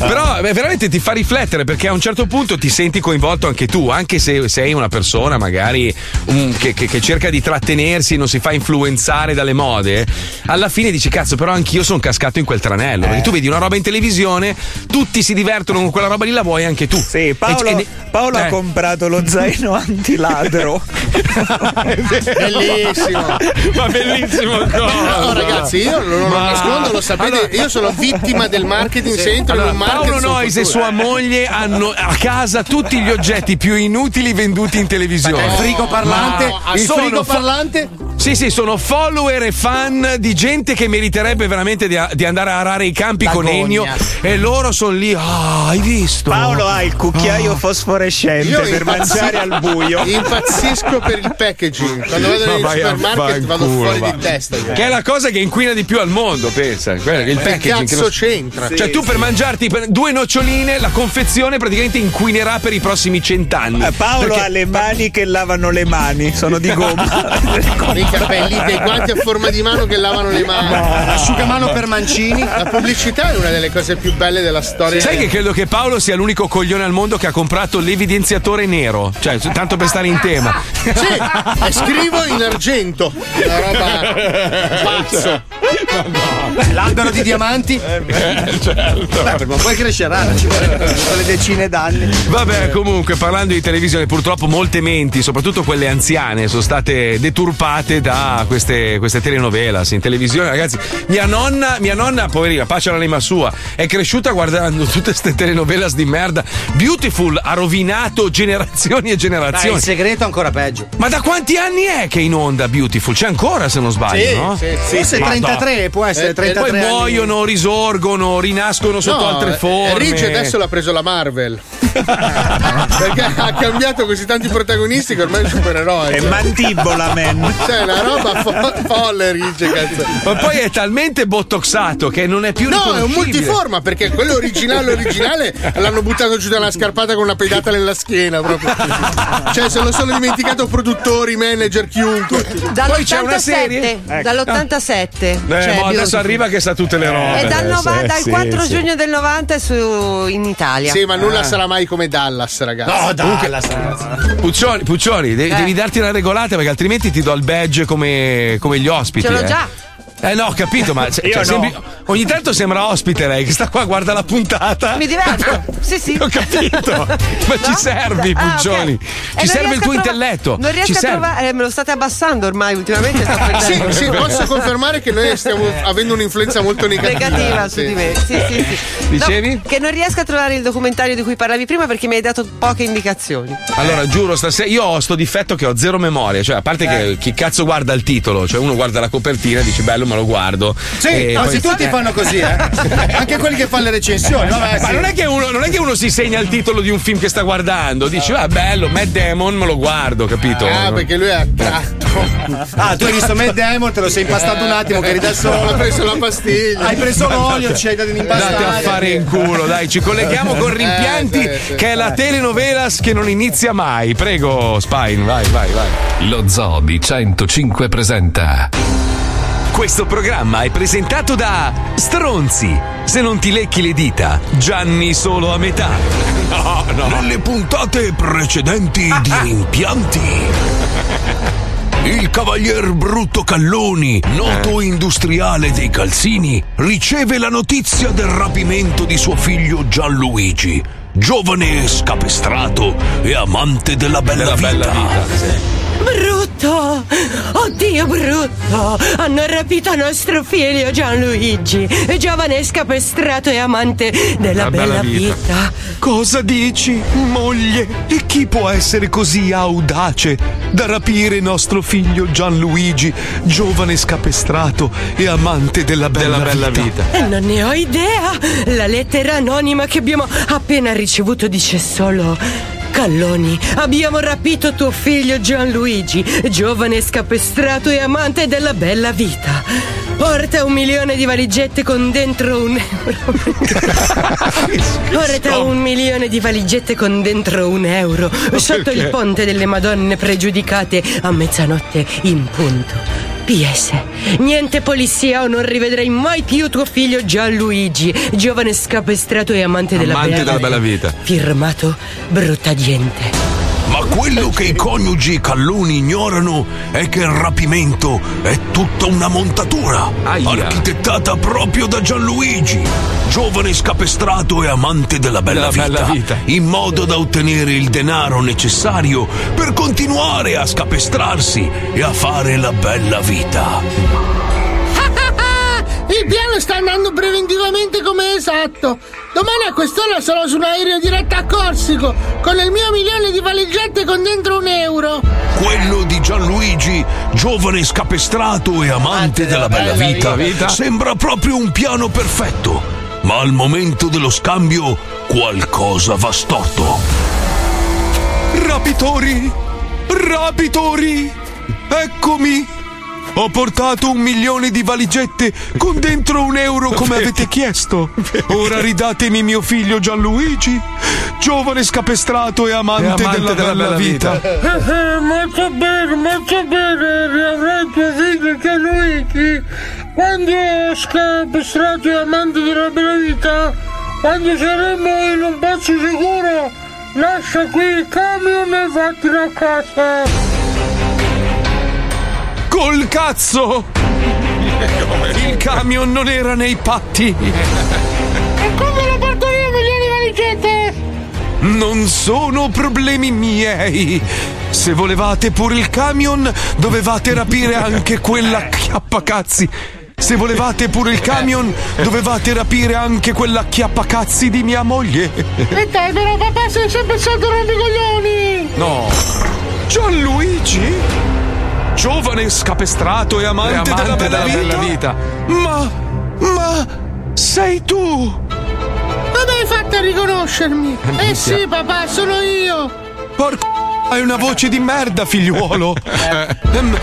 Però beh, veramente ti fa riflettere perché a un certo punto ti senti coinvolto anche tu, anche se sei una persona magari um, che, che- che cerca di trattenersi, non si fa influenzare dalle mode. Alla fine dici cazzo, però anch'io sono cascato in quel tranello. Perché tu vedi una roba in televisione, tutti si divertono con quella roba lì, la vuoi anche tu. Sì, Paolo, E- e- Paolo eh. ha comprato lo zaino antiladro. Bellissimo. Ma bellissimo, no, No, ragazzi, io non lo Ma- nascondo, lo sapete, Allora- io sono vittima del marketing, se entro Allora, in un market Paolo Nois e sua moglie hanno a casa tutti gli oggetti più inutili venduti in televisione. Il frigo parlante? Ma il frigo parlante? Sì, sì, sono follower e fan di gente che meriterebbe veramente di, di andare a arare i campi con L'agonia. Ennio e loro sono lì. Ah, hai visto? Paolo ha il cucchiaio fosforescente Io per mangiare al buio. Impazzisco per il packaging. Quando vado Ma a supermarket vado fanculo, fuori va. di testa. Che è la cosa che inquina di più al mondo, pensa. Che il Che packaging che cazzo non- c'entra? Cioè, tu per mangiarti per due noccioline, la confezione praticamente inquinerà per i prossimi cent'anni. Eh, Paolo Perché- ha le mani che lavano le mani, sono di gomma. Mica belli dei guanti a forma di mano che lavano le mani. Asciugamano per mancini. La pubblicità è una delle cose più belle della storia. Sai che credo che Paolo sia l'unico coglione al mondo che ha comprato l'evidenziatore nero? Cioè, tanto per stare in tema. Sì, e scrivo in argento. Una roba pazzo. L'albero di diamanti? Eh, certo. Beh, ma poi crescerà, ci le decine d'anni. Vabbè, comunque, parlando di televisione, purtroppo molte menti, soprattutto quelle anziane, sono state deturpate da queste, queste telenovelas in televisione. Ragazzi, mia nonna, mia nonna, poverina, pace all'anima sua, è cresciuta guardando tutte queste telenovelas di merda. Beautiful ha rovinato generazioni e Dai, generazioni. il segreto è ancora peggio. Ma da quanti anni è che è in onda Beautiful? C'è ancora se non sbaglio, Sì, no? sì, sì. Forse Ma 33, può essere Eh, 33 Poi anni. muoiono, risorgono, rinascono sotto No, altre eh, forme. Ricci adesso l'ha preso la Marvel. Perché ha cambiato così tanti protagonisti che ormai è un supereroe. È cioè. mantibola, man. Cioè, una roba fo- folle, Ricci, cazzo. Ma poi è talmente botoxato che non è più No, è un multiforma perché quello originale originale l'hanno buttato giù da una scarpata con una pedata nella schiena proprio. Cioè, se lo sono dimenticato produttori, manager, chiunque. Poi c'è una serie. Dall'87. Dall'87. Eh, Cioè, adesso arriva che sa tutte le robe. È dal, adesso, nova- eh, dal sì, 4 sì. giugno del 90 su, in Italia. Sì, ma nulla Ah. sarà mai come Dallas, ragazzi. No, Dallas, ragazzi. Puccioni, Puccioni, devi, Eh. devi darti una regolata perché altrimenti ti do il badge come, come gli ospiti. Ce l'ho eh. già. Eh no, ho capito, ma cioè, Io cioè, no. sembri- ogni tanto sembra ospite lei che sta qua, guarda la puntata. Mi diverto. Sì, sì. Ho capito. Ma ci servi, Ah, ok. Puccioni. E Ci serve il tuo a trova- intelletto. Non riesco Ci a serve. trovare. eh, me lo state abbassando ormai ultimamente. Sto Sì, perdendo. sì, posso confermare che noi stiamo avendo un'influenza molto negativa. Negativa su Sì. di me. Sì, sì, sì. Dicevi? No, che non riesco a trovare il documentario di cui parlavi prima perché mi hai dato poche indicazioni. Allora, giuro, stasera io ho sto difetto che ho zero memoria. Cioè, a parte che chi cazzo guarda il titolo, cioè uno guarda la copertina e dice bello, me lo guardo. Sì, E quasi poi- tutti fanno così, eh. Anche quelli che fanno le recensioni. Vabbè, Ma sì. non è, che uno, non è che uno si segna il titolo di un film che sta guardando, dice, ah, bello, Matt Damon, me lo guardo, capito? Ah, perché lui è attratto. Ah, tu hai visto Matt Damon, te lo sei impastato un attimo, che eri da solo. Ha preso la pastiglia. Hai preso l'olio, ci hai dato un'impastata. Andate a fare in culo, dai, ci colleghiamo con Rimpianti, Eh, sì, sì. che è la telenovelas che non inizia mai. Prego, Spine, vai, vai, vai. Lo Zoo di 105 presenta Questo programma è presentato da Stronzi. Se non ti lecchi le dita, Gianni solo a metà. No, no. Nelle puntate precedenti di Rimpianti. Il cavalier Brutto Calloni, noto industriale dei calzini, riceve la notizia del rapimento di suo figlio Gianluigi, giovane scapestrato e amante della bella vita. Brutto! Oddio, brutto! Hanno rapito nostro figlio Gianluigi, giovane scapestrato e amante della La bella, bella vita. vita. Cosa dici, moglie? E chi può essere così audace da rapire nostro figlio Gianluigi, giovane scapestrato e amante della bella, vita? E non ne ho idea! La lettera anonima che abbiamo appena ricevuto dice solo. Calloni, abbiamo rapito tuo figlio Gianluigi, giovane scapestrato e amante della bella vita. Porta un milione di valigette con dentro un euro. Porta un milione di valigette con dentro un euro sotto il ponte delle Madonne pregiudicate a mezzanotte in punto. PS. Niente polizia o non rivedrai mai più tuo figlio Gianluigi, giovane scapestrato e amante della Amante bella della bella vita. Firmato Brutta Gente. Ma quello che i coniugi Calloni ignorano è che il rapimento è tutta una montatura, architettata proprio da Gianluigi, giovane scapestrato e amante della bella, Della bella vita. in modo da ottenere il denaro necessario per continuare a scapestrarsi e a fare la bella vita. Il piano sta andando preventivamente come esatto. Domani a quest'ora sarò su un aereo diretto a Corsico con il mio milione di valigette con dentro un euro. Quello di Gianluigi, giovane scapestrato e amante della bella vita, vita. sembra proprio un piano perfetto. Ma al momento dello scambio qualcosa va storto. Rapitori! Rapitori! Eccomi! Ho portato un milione di valigette con dentro un euro come avete chiesto. Ora ridatemi mio figlio Gianluigi, giovane scapestrato e amante, della, bella, vita. molto bene, molto bene, riavrai tuo figlio Gianluigi. Quando scapestrato e amante della bella vita, quando saremo in un posto sicuro, lascia qui il camion e vattene a casa. Col cazzo! Il camion non era nei patti. E come lo porto io milioni di valigette? Non sono problemi miei. Se volevate pure il camion, dovevate rapire anche quella chiappacazzi. Se volevate pure il camion, dovevate rapire anche quella chiappacazzi di mia moglie. E dai, però papà sei sempre stato rompicoglioni! No. Gianluigi? Giovane scapestrato e amante, E amante della, bella, della vita. bella vita. Ma. Ma. Sei tu! Come hai fatto a riconoscermi? Eh sì, papà, sono io. Porco. Hai una voce di merda, figliuolo. Ehm,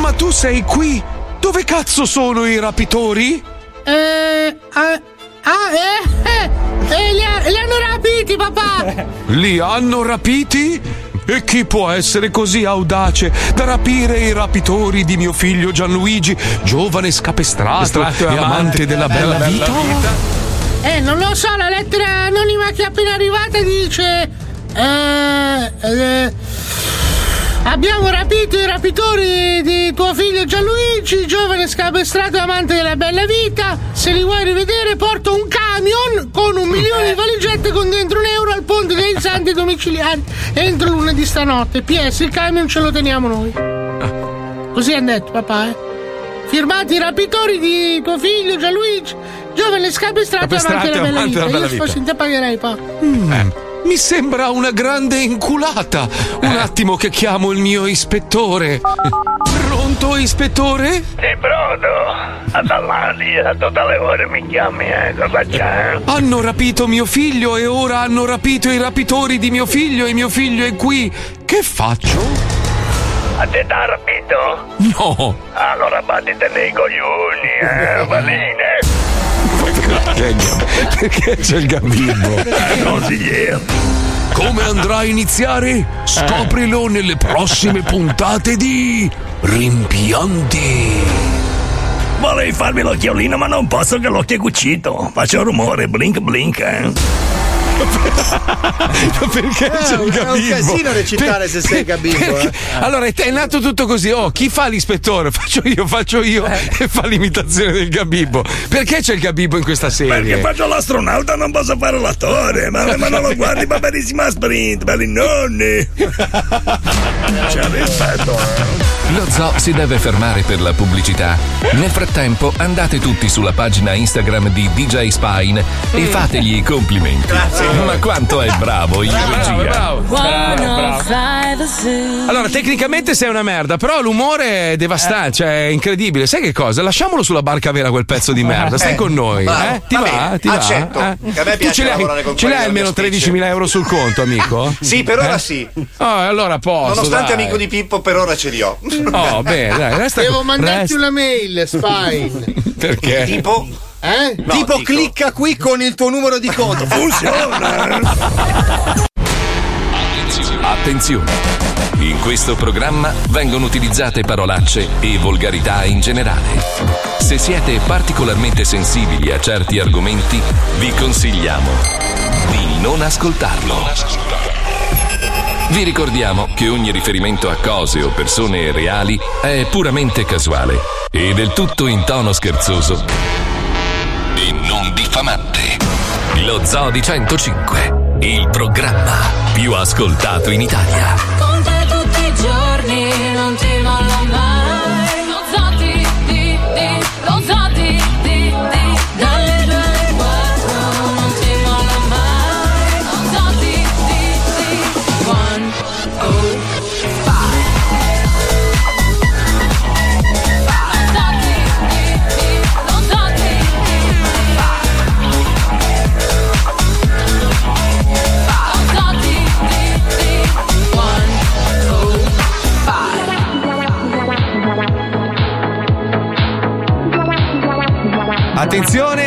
ma tu sei qui? Dove cazzo sono i rapitori? Eh. Ah, ah, eh, eh, eh, li, ha- li hanno rapiti, papà! Li hanno rapiti? E chi può essere così audace da rapire i rapitori di mio figlio Gianluigi, giovane scapestrato Scapestrato e amante della bella, vita? Eh, non lo so, la lettera anonima che è appena arrivata dice. Eh. eh Abbiamo rapito i rapitori di tuo figlio Gianluigi, giovane scapestrato e amante della bella vita. Se li vuoi rivedere, porto un camion con un milione di valigette con dentro un euro al ponte dei santi domiciliari entro lunedì stanotte. PS, il camion ce lo teniamo noi. Così hanno detto, papà, eh. Firmati i rapitori di tuo figlio Gianluigi, giovane scapestrato e amante della bella vita. Io fossi te pagherei, pa. Mm, Mi sembra una grande inculata. Un attimo che chiamo il mio ispettore. Pronto, ispettore? Sì, pronto? A Dall'Ali, a tutte le ore mi chiami, eh, cosa c'è? Hanno rapito mio figlio e ora hanno rapito i rapitori di mio figlio e mio figlio è qui. Che faccio? A te t'ha rapito? No. Allora battite nei coglioni, eh, valine. Perché c'è il gabibbo? Consigliere. Come andrà a iniziare? Scoprilo nelle prossime puntate di Rimpianti. Vorrei farmi l'occhiolino, ma non posso che l'occhio è cucito. Faccio rumore, blink blink, eh. Perché c'è il Eh, è un casino recitare se sei gabibbo, perché- eh. Allora è nato tutto così. Oh, chi fa l'ispettore? Faccio io, faccio io e fa l'imitazione del gabibbo. Perché c'è il gabibbo in questa serie? Perché faccio l'astronauta, non posso fare l'attore. Ma, ma non lo guardi, ma bellissima sprint, belli nonni. C'è rispetto, eh. Lo zoo si deve fermare per la pubblicità. Nel frattempo andate tutti sulla pagina Instagram di DJ Spine e fategli i complimenti. Ma quanto è bravo in regia. Allora, tecnicamente sei una merda, però l'umore è devastante, cioè è incredibile. Sai che cosa? Lasciamolo sulla barca vera quel pezzo di merda. Stai Eh, con noi, bravo. eh? Ti Va va? Ti va? accetto. Eh? Che a me Tu piace ce l'hai, lavorare con ce l'hai almeno mio 13.000 euro sul conto, amico? Sì, per ora Eh? sì. Oh, allora a posto. Nonostante dai. amico di Pippo, per ora ce li ho. Oh, bene, dai, resta Devo mandarti resta- una mail, Spine. Perché? Tipo? Eh? tipo clicca qui con il tuo numero di conto. Funziona! Attenzione! In questo programma vengono utilizzate parolacce e volgarità in generale. Se siete particolarmente sensibili a certi argomenti, vi consigliamo di non ascoltarlo. Vi ricordiamo che ogni riferimento a cose o persone reali è puramente casuale e del tutto in tono scherzoso e non diffamante. Lo Zoo di 105, il programma più ascoltato in Italia. Attenzione!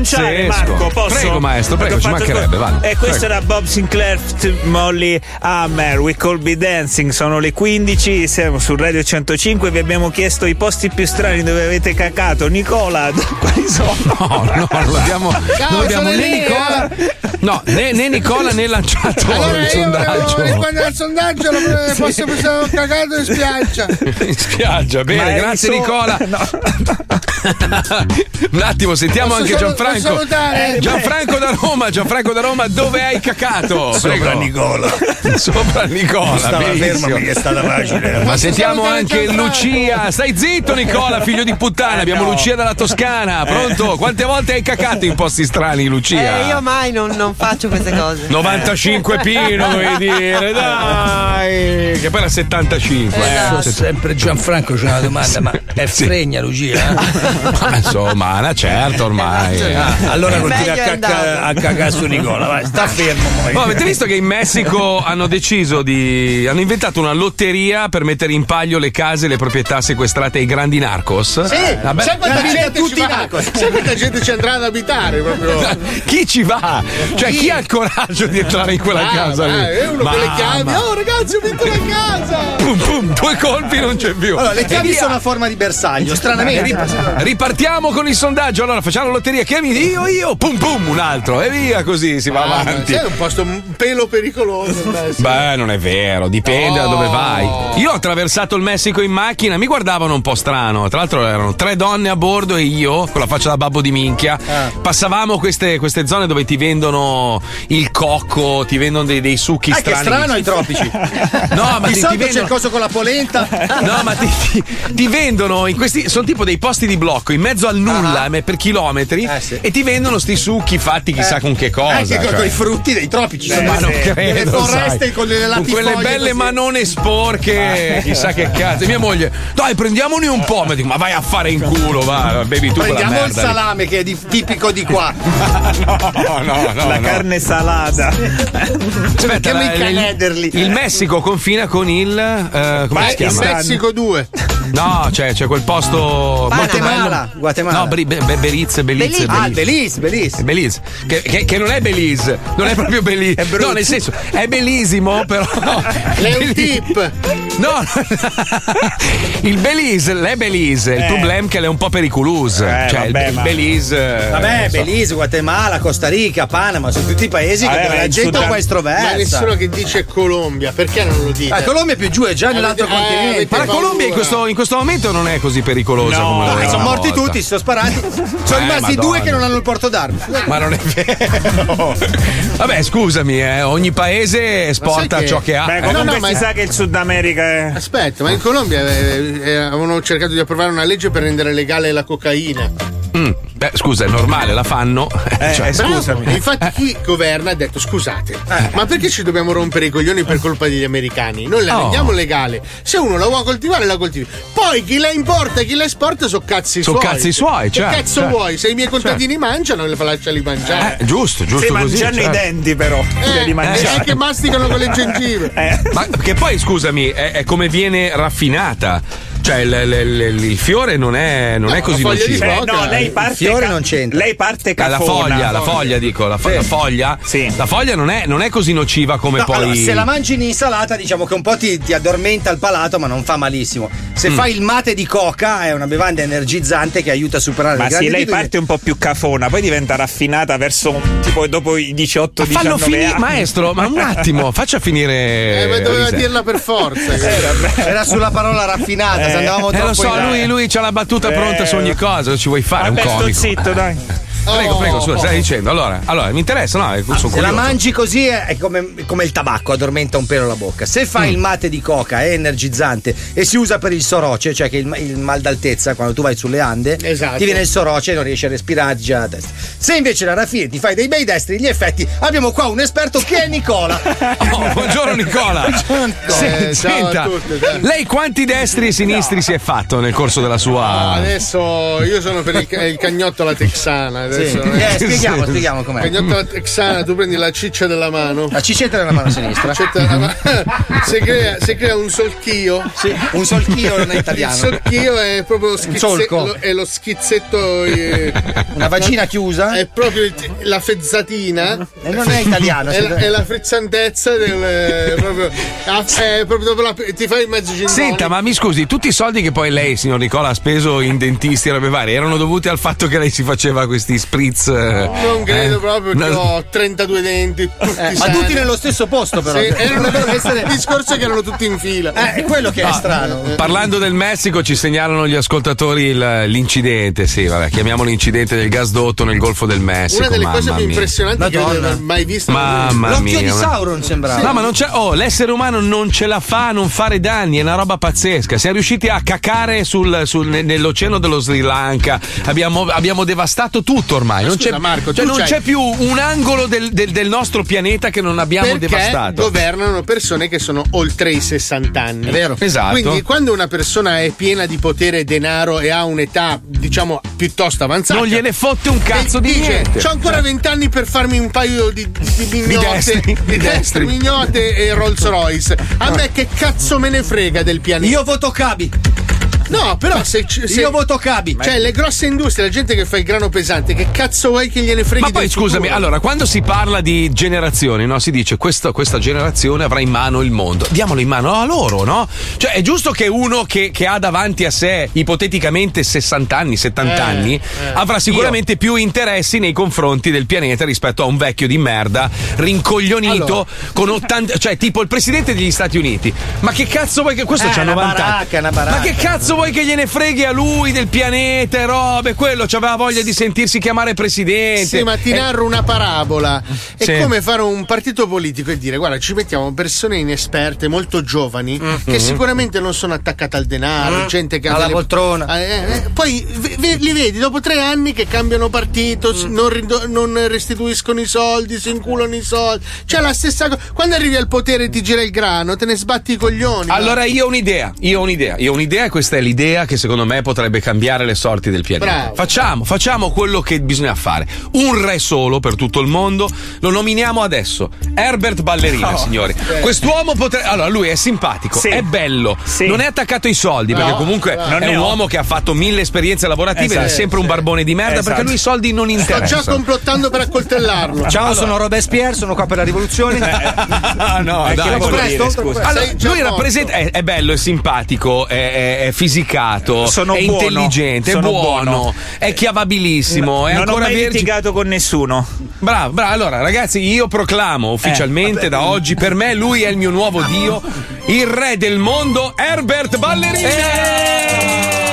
Disannunciare, pazzesco. Marco, posso? Prego, maestro, prego, ci mancherebbe, vai. E questo Prego. era Bob Sinclair, Molly Hammer, We Call Be Dancing, sono le 15, siamo su Radio 105, vi abbiamo chiesto i posti più strani dove avete cacato. Nicola, quali sono? No, no, non abbiamo, Ciao, non abbiamo sono né lì, Nicola. eh. No, né, né Nicola né lanciato Allora il sondaggio. rispondere al sondaggio, lo Sì. posso pensare cagato in spiaggia. In spiaggia, bene, Ma grazie solo- Nicola. Un attimo, sentiamo Posso anche Gianfranco. salutare? Gianfranco da Roma, Gianfranco da Roma, dove hai cacato? Sopra Prego. Nicola. Sopra Nicola, Stava perché è stata facile. Ma sentiamo anche Gianfranco? Lucia. Stai zitto, Nicola, figlio di puttana. Abbiamo no. Lucia dalla Toscana. Pronto? Quante volte hai cacato in posti strani, Lucia? Eh, io mai non, non faccio queste cose. 95 Pino, vuoi dire? Dai, che poi era 75. Eh, eh. sempre Gianfranco c'è una domanda, ma è fregna Lucia? Ma insomma, una certa ormai. Allora Eh. continua a, cacca- a cagare su Nicola, vai, sta fermo poi. Oh, avete visto che in Messico hanno deciso di. hanno inventato una lotteria per mettere in paglio le case e le proprietà sequestrate ai grandi narcos? Sì, Vabbè. sai quanta, Eh, gente ci va? sai quanta gente ci andrà ad abitare proprio? Chi ci va? Cioè, chi ha il coraggio di entrare in quella Ah, casa? lì? è uno con le chiavi. Oh ragazzi, ho vinto la casa! Pum, pum, due colpi non c'è più. Allora, le chiavi sono a forma di bersaglio, stranamente. Rip- ripartiamo con il sondaggio. Allora, facciamo la lotteria. Chiami io, io, pum pum, un altro. E via così si va Ah, avanti. È un posto un pelo pericoloso. Beh, non è vero, dipende da dove vai. Io ho attraversato il Messico in macchina, mi guardavano un po' strano. Tra l'altro erano tre donne a bordo e io, con la faccia da babbo di minchia. Passavamo queste, queste zone dove ti vendono il cocco, ti vendono dei, dei succhi Ah, che strani. strano ai tropici. No, ma di ti- ti c'è il vendono- coso con la polenta. No, ma ti, ti- ti vendono in questi. Sono tipo dei posti di blocco in mezzo al nulla eh, per chilometri. E ti vendono sti succhi fatti chissà Eh. con che cosa. Anche con, cioè. con i frutti dei tropici. Eh, ma non credo, foreste sai. con delle con quelle latifoglie belle così. manone sporche, Ah. chissà che cazzo. E mia moglie, dai, prendiamone un po'. Ma dico, ma vai a fare in culo, va, bevi tu Prendiamo il salame che è di- tipico di qua. no, no, no. La no. carne salata. Aspetta, la- il, canederli. il Messico confina con il. eh, come Ma si il chiama? Messico 2. No, c'è, c'è quel posto. Guatemala. Guatemala. No, Bri- Be- Be- Belize, Belize. Ah, Belize, Belize. Che, che- che non è Belize, non è proprio Belize. no, nel senso, è bellissimo, però. È un tip. No, il Belize, l'è Belize. Il Eh. problema è che è un po' pericolosa. Eh, cioè, il vabbè, Be- ma- Belize. eh, Vabbè, so. Belize, Guatemala, Costa Rica, Panama, sono tutti paesi Vabbè, dove ma la il gente è un Sudan- po' estroversa. Ma nessuno che dice Colombia, perché non lo dite? Ah, Colombia è più giù, è già nell'altro eh, continente. Ma la. Colombia in questo, in questo momento non è così pericolosa No, come era sono morti volta. tutti, si sono sparati. Sono Eh, rimasti Madonna. due che non hanno il porto d'armi. Ma non è vero. Vabbè, scusami, eh, ogni paese esporta ciò che ha. Beh, Eh, comunque no, no, ma si sa che il Sud America è. Aspetta, ma in Colombia eh, eh, avevano cercato di approvare una legge per rendere legale la cocaina. Mm, beh, scusa, è normale, la fanno. Cioè, Bravo. E Infatti, chi governa ha detto: scusate, ma perché ci dobbiamo rompere i coglioni per colpa degli americani? Noi la Oh. rendiamo legale. Se uno la vuole coltivare, la coltivi. Poi chi la importa e chi la esporta sono cazzi Sono suoi. cazzi suoi, Che certo, cazzo certo. vuoi? Se i miei contadini mangiano, le lasciali mangiare. Eh, giusto, giusto Sì, così. mangiano i certo. denti, però. Eh, li mangiano. e che masticano con le gengive. Ma che poi, scusami, è, è come viene raffinata. Cioè, il, il- il- il fiore non è, non è così nocivo. Beh, no, lei parte. ca- Lei parte Ah, la cafona. foglia, la foglia dico, la, fo- la foglia. La foglia non è, non è così nociva come No, poi. allora, se la mangi in insalata, diciamo che un po' ti, ti addormenta il palato, ma non fa malissimo. Se Mm. fai il mate di coca, è una bevanda energizzante che aiuta a superare Ma le sì, lei abitudini. parte un po' più cafona, poi diventa raffinata verso tipo dopo i 18 Ma fallo 19 finire, anni. maestro, ma un attimo, faccia finire. Eh, ma doveva Lisa. dirla per forza. Era sulla parola raffinata, se andavamo Eh, troppo lo so, lui, lui c'ha la battuta Eh. pronta su ogni cosa, cosa ci vuoi fare? Vabbè, un sto comico. zitto, dai. Prego, Oh. prego, scusa, stai dicendo. Allora, allora, mi interessa, no? eh, sono Se la mangi così è come, come il tabacco, addormenta un pelo la bocca. Se Mm. fai il mate di coca è energizzante e si usa per il soroce, cioè che il, il mal d'altezza, quando tu vai sulle ande, Esatto. ti viene il soroce e non riesci a respirare già a testa. Se invece la raffini ti fai dei bei destri, gli effetti, abbiamo qua un esperto che è Nicola. Oh, buongiorno Nicola. Se- Eh, ciao a senta, tutti, ciao. lei quanti destri e sinistri si è fatto nel corso della Ah, sua. adesso io sono per il, il cagnotto alla texana. Adesso. Sì. Eh, spieghiamo, spieghiamo com'è. Cagnotta texana, tu prendi la ciccia della mano. La cicetta della mano sinistra. La della mano. si, crea, si crea un solchio. un solchio non è italiano. Il solchio è proprio lo schizzetto. solco. È lo schizzetto. eh, Una vagina chiusa? È proprio il- la fezzatina. E non è italiano, È, sì. la, è la frizzantezza del. eh, proprio, ah, è proprio dopo la, ti fai il mezzo gin Senta, ma mi scusi, tutti i soldi che poi lei, signor Nicola, ha speso in dentisti e robe varie erano dovuti al fatto che lei si faceva questi spritz. eh, Non credo eh? proprio perché No. ho 32 denti. Tutti ma sani. tutti nello stesso posto, però. Sì, Dovrebbero essere- Il discorso è che erano tutti in fila. Eh, è quello che è Ah, strano. Parlando del Messico, ci segnalano gli ascoltatori il- l'incidente. Sì, vabbè, chiamiamolo incidente del gasdotto nel Golfo del Messico. Una delle mamma cose più mia. impressionanti che io Madonna. aver mai visto. Mamma L'occhio mia. di Sauron sembrava. No, ma non c'è. Oh, l'essere umano non ce la fa a non fare danni, è una roba pazzesca. Siamo riusciti a cacare sul, sul- ne- nell'oceano dello Sri Lanka. Abbiamo, abbiamo devastato tutto ormai. Non, Scusa, c'è, Marco, cioè, non c'è più un angolo del, del- del nostro pianeta che non abbiamo perché devastato. governano persone che sono oltre i 60 anni. È vero. Esatto. Quindi quando una persona è piena di potere e denaro e ha un'età, diciamo, piuttosto avanzata. Non gliene fotte un cazzo di dice, niente. C'ho ancora 20 anni per farmi un paio di, di, di mignotte, destri, di di destri, destri. mignotte e Rolls Royce. A me che cazzo me ne frega del pianeta? Io voto Cabi. No, però se, se Io voto Cabi. Cioè, le grosse industrie, la gente che fa il grano pesante, che cazzo vuoi che gliene freghi Ma poi scusami, futuro? allora, quando si parla di generazioni, no? Si dice questa, questa generazione avrà in mano il mondo. Diamolo in mano a loro, no? Cioè, è giusto che uno che, che ha davanti a sé ipoteticamente 60 anni, 70 Eh, anni, eh. avrà sicuramente più interessi nei confronti del pianeta rispetto a un vecchio di merda, rincoglionito, Allora. con 80. cioè, tipo il presidente degli Stati Uniti. Ma che cazzo vuoi che questo Eh, c'ha una 90 anni? baracca, baracca. Ma che cazzo vuoi che gliene freghi a lui del pianeta e robe? Quello aveva voglia di sentirsi chiamare presidente. Sì, ma ti Eh, narro una parabola. È Sì. come fare un partito politico e dire: guarda, ci mettiamo persone inesperte, molto giovani, che sicuramente non sono attaccate al denaro, Mm. gente che ha Alla delle- poltrona. Eh, eh, eh, poi ve- ve- li vedi dopo tre anni che cambiano partito, s- non, rido- non restituiscono i soldi, si inculano i soldi. Cioè, la stessa cosa. Quando arrivi al potere ti gira il grano, te ne sbatti i coglioni. Allora io ho un'idea, io ho un'idea, io ho un'idea e questa è l'idea che secondo me potrebbe cambiare le sorti del pianeta. Bravo. Facciamo, facciamo quello che bisogna fare. Un re solo per tutto il mondo, lo nominiamo adesso. Herbert Ballerina, No. signori. Eh. Quest'uomo potrebbe... Allora, lui è simpatico, Sì. è bello, Sì. non è attaccato ai soldi, perché No, comunque non è un uomo che ha fatto mille esperienze lavorative ed è Esatto. sempre un barbone di merda, Esatto. perché lui i soldi non Sto interessano. già complottando per accoltellarlo. Ciao, sono Robespierre, sono qua per la rivoluzione. Ah, no, Eh, dai. presto? dire, Troppo scusa? presto? Allora, lui rappresenta, è, è bello, è simpatico, è, è- è fisicato, Sono è buono, intelligente, sono è buono, buono. è chiavabilissimo, è non ho mai vergine. litigato con nessuno. Bravo, bravo. Allora, ragazzi, io proclamo ufficialmente da oggi, per me lui è il mio nuovo dio, il re del mondo, Herbert Ballerina.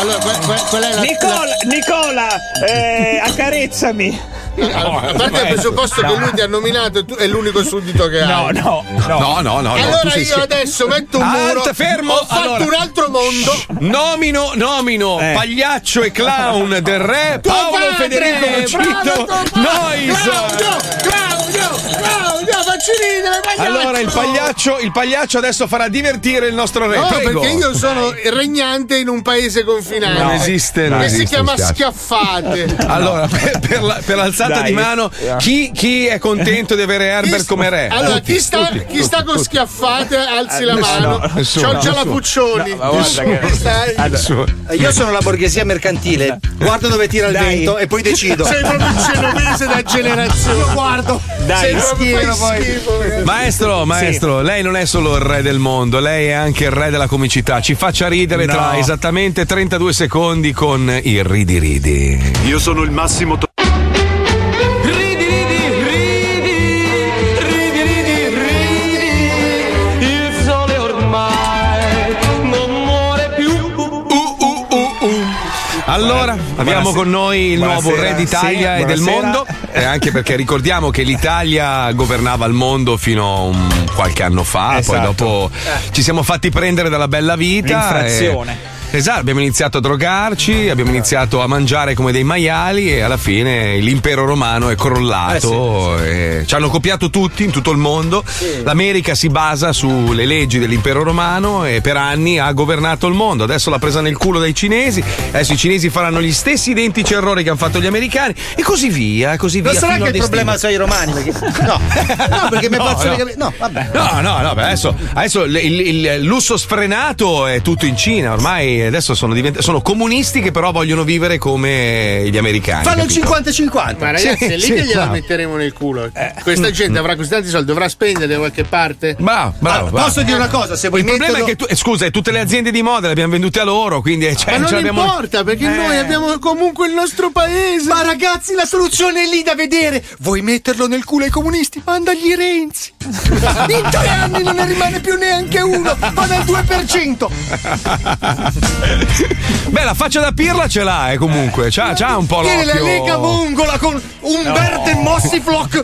Allora, que- que- qual è la. Nicola, Nicola eh, accarezzami. la- a parte il presupposto che lui ti ha nominato e tu è l'unico suddito che No, hai. no, no. No, no, no, no, allora io scher- adesso metto un muro. Alt, fermo. Ho fatto Allora. un altro mondo. Nomino, nomino, Eh. pagliaccio e clown del re Tuo Paolo padre, Federico Cito. Nois. Claudio, Claudio, Claudio, facci ridere, pagliaccio. Allora il pagliaccio, il pagliaccio adesso farà divertire il nostro re. No, Prego. perché io sono regnante in un paese confinante. Non esiste, non Che esiste, si chiama spiace. Schiaffate. Allora, per, per la- per l'alzata Dai. di mano, chi, chi è contento di avere Herbert come re? Allora, Tutti, chi sta, tutti, chi sta tutti, con tutti. schiaffate, alzi Eh, la nessuno, mano. nessuno, la nessuno. Puccioni. No, ma guarda che- stai? Nessuno. Io sono la borghesia mercantile. Guardo dove tira il Dai. vento e poi decido. Sei proprio un genovese da generazione. Io guardo. Dai, schifo. Maestro, maestro, lei non è solo il re del mondo, lei è anche il re della comicità. Ci faccia ridere No. tra esattamente 32 secondi con il ridi ridi. Io sono il massimo. to- Ridi, ridi, ridi, ridi, ridi, ridi. Il sole ormai non muore più. Allora, abbiamo Buonasera. con noi il nuovo Buonasera. re d'Italia Sì, e del mondo. E anche perché ricordiamo che l'Italia governava il mondo fino a un qualche anno fa, poi Esatto. dopo ci siamo fatti prendere dalla bella vita. L'infrazione. e- Esatto, abbiamo iniziato a drogarci, abbiamo iniziato a mangiare come dei maiali e alla fine l'impero romano è crollato. e ci hanno copiato tutti in tutto il mondo. L'America si basa sulle leggi dell'impero romano e per anni ha governato il mondo. Adesso l'ha presa nel culo dai cinesi, adesso i cinesi faranno gli stessi identici errori che hanno fatto gli americani e così via, così via. Non sarà che il problema destino. sono i romani? Perché... No, no, perché mi No, faccio no. le capi- No, vabbè. No, no, no, adesso, adesso il, il- il lusso sfrenato è tutto in Cina, ormai adesso sono, divent- sono comunisti che però vogliono vivere come gli americani. Fanno il capito? 50-50. Ma ragazzi, Sì, è lì sì, che gliela bravo. metteremo nel culo. Questa gente avrà così tanti soldi, dovrà spendere da qualche parte. Bravo, bravo, Ah, posso dire una cosa? Se vuoi il problema metterlo- è che tu, eh, scusa, tutte le aziende di moda le abbiamo vendute a loro, quindi eh, cioè, Ma non ce l'abbiamo- importa, perché noi abbiamo comunque il nostro paese. Ma ragazzi, la soluzione è lì da vedere. Vuoi metterlo nel culo ai comunisti? Mandagli Renzi. In tre anni non ne rimane più neanche uno. Va nel 2%. Beh, la faccia da pirla ce l'ha, eh, comunque. C'ha, c'ha un po' Tiene l'occhio. la Lega Mongola con Umberto e Mossi Flock.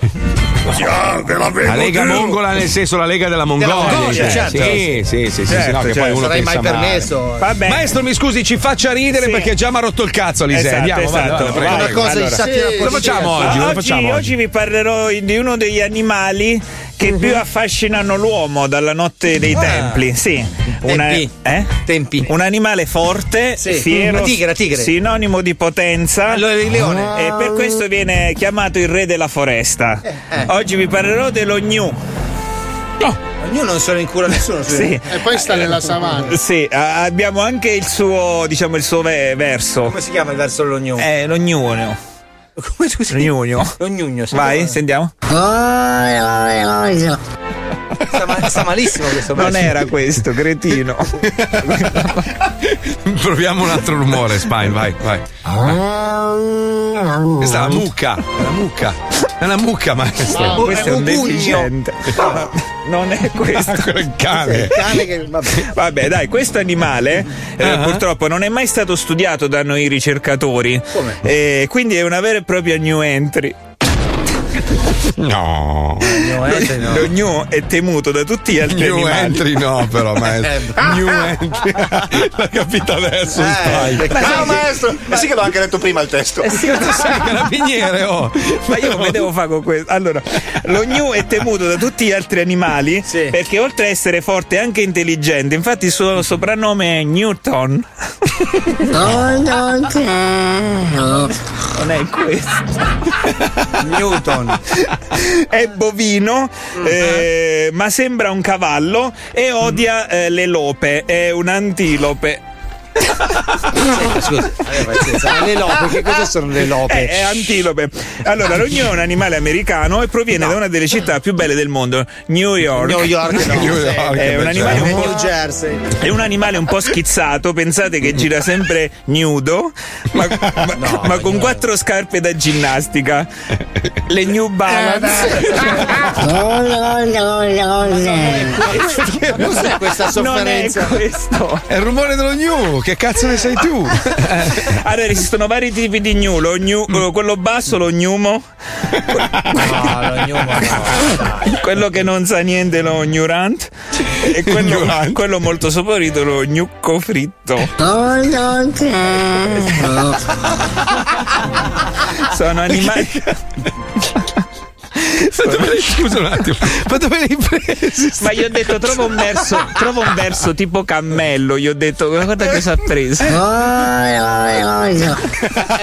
La Lega Mongola nel senso la Lega della Mongolia. Mongolia, cioè. certo. Sì, sì, sì, sì, sì, no, che poi uno pensa mai permesso. Vabbè. Maestro, mi scusi, ci faccia ridere Sì. perché già mi ha rotto il cazzo Lisei. Esatto, Andiamo, esatto. vada, prego. Una cosa Allora. di satira Cosa facciamo oggi? Cosa oggi, facciamo oggi oggi? vi parlerò di uno degli animali che più affascinano l'uomo dalla notte dei Ah. templi. Sì. Una- Tempi. eh? Tempi. Un animale forte, Sì. fiero, Una tigre, tigre. sinonimo di potenza. Allora, il leone. E per questo viene chiamato il re della foresta. eh. Oggi vi parlerò dello gnu. Ognuno non se lo incura nessuno. Sì. E poi sta nella savana. Sì, a- abbiamo anche il suo, diciamo, il suo ve- verso. Come si chiama il verso dell'ognuno? Eh, lo gnugno. Come scusi? Lo gnugno. Vai, sentiamo. Sta, sta malissimo questo Non verso. era questo, cretino. Proviamo un altro rumore, Spine, vai, vai. Questa è la mucca, è la mucca. È una mucca, maestro. No, questo è un pugno. deficiente. Non è questo. È il cane. Il cane che vabbè. Vabbè, dai, questo animale eh, Ah. purtroppo non è mai stato studiato da noi ricercatori. Come? Eh, quindi è una vera e propria new entry. No. No, eh, no. Lo new è temuto da tutti gli altri New animali. entry no, però, maestro. New entry. L'ha capito adesso, Spine. no, maestro, ma sì che l'ho anche letto prima il testo. Eh sì, Tu sei carabiniere, oh. Ma io come devo fare con questo? Allora, lo gnu è temuto da tutti gli altri animali Sì. perché oltre a essere forte è anche intelligente. Infatti il suo soprannome è Newton. Non è questo. Newton. È bovino, eh, ma sembra un cavallo e odia eh, le lope. È un antilope. Scusi, aveva pazienza. Le lope, che cosa sono le lope? Eh, è antilope. Allora, l'ognu è un animale americano e proviene da una delle città più belle del mondo, New York. New York, no. New York, È un animale un po'. New Jersey. È un animale un po' schizzato, pensate che gira sempre nudo, ma, ma- ma con quattro scarpe da ginnastica. Le New Balance. Cos'è questa Non è sofferenza? questo. È il rumore dello new, che cazzo ne sei tu? Allora, esistono vari tipi di gnu, lo gnu- quello basso, lo gnumo, No, lo gnumo no. quello che non sa niente, lo gnorant, e quello, quello molto saporito, lo gnucco fritto. Sono animali. Ma dove l'hai- Scusa un attimo, ma dove l'hai presi? Ma gli ho detto trova un verso, trova un verso tipo cammello, gli ho detto guarda cosa ha preso. È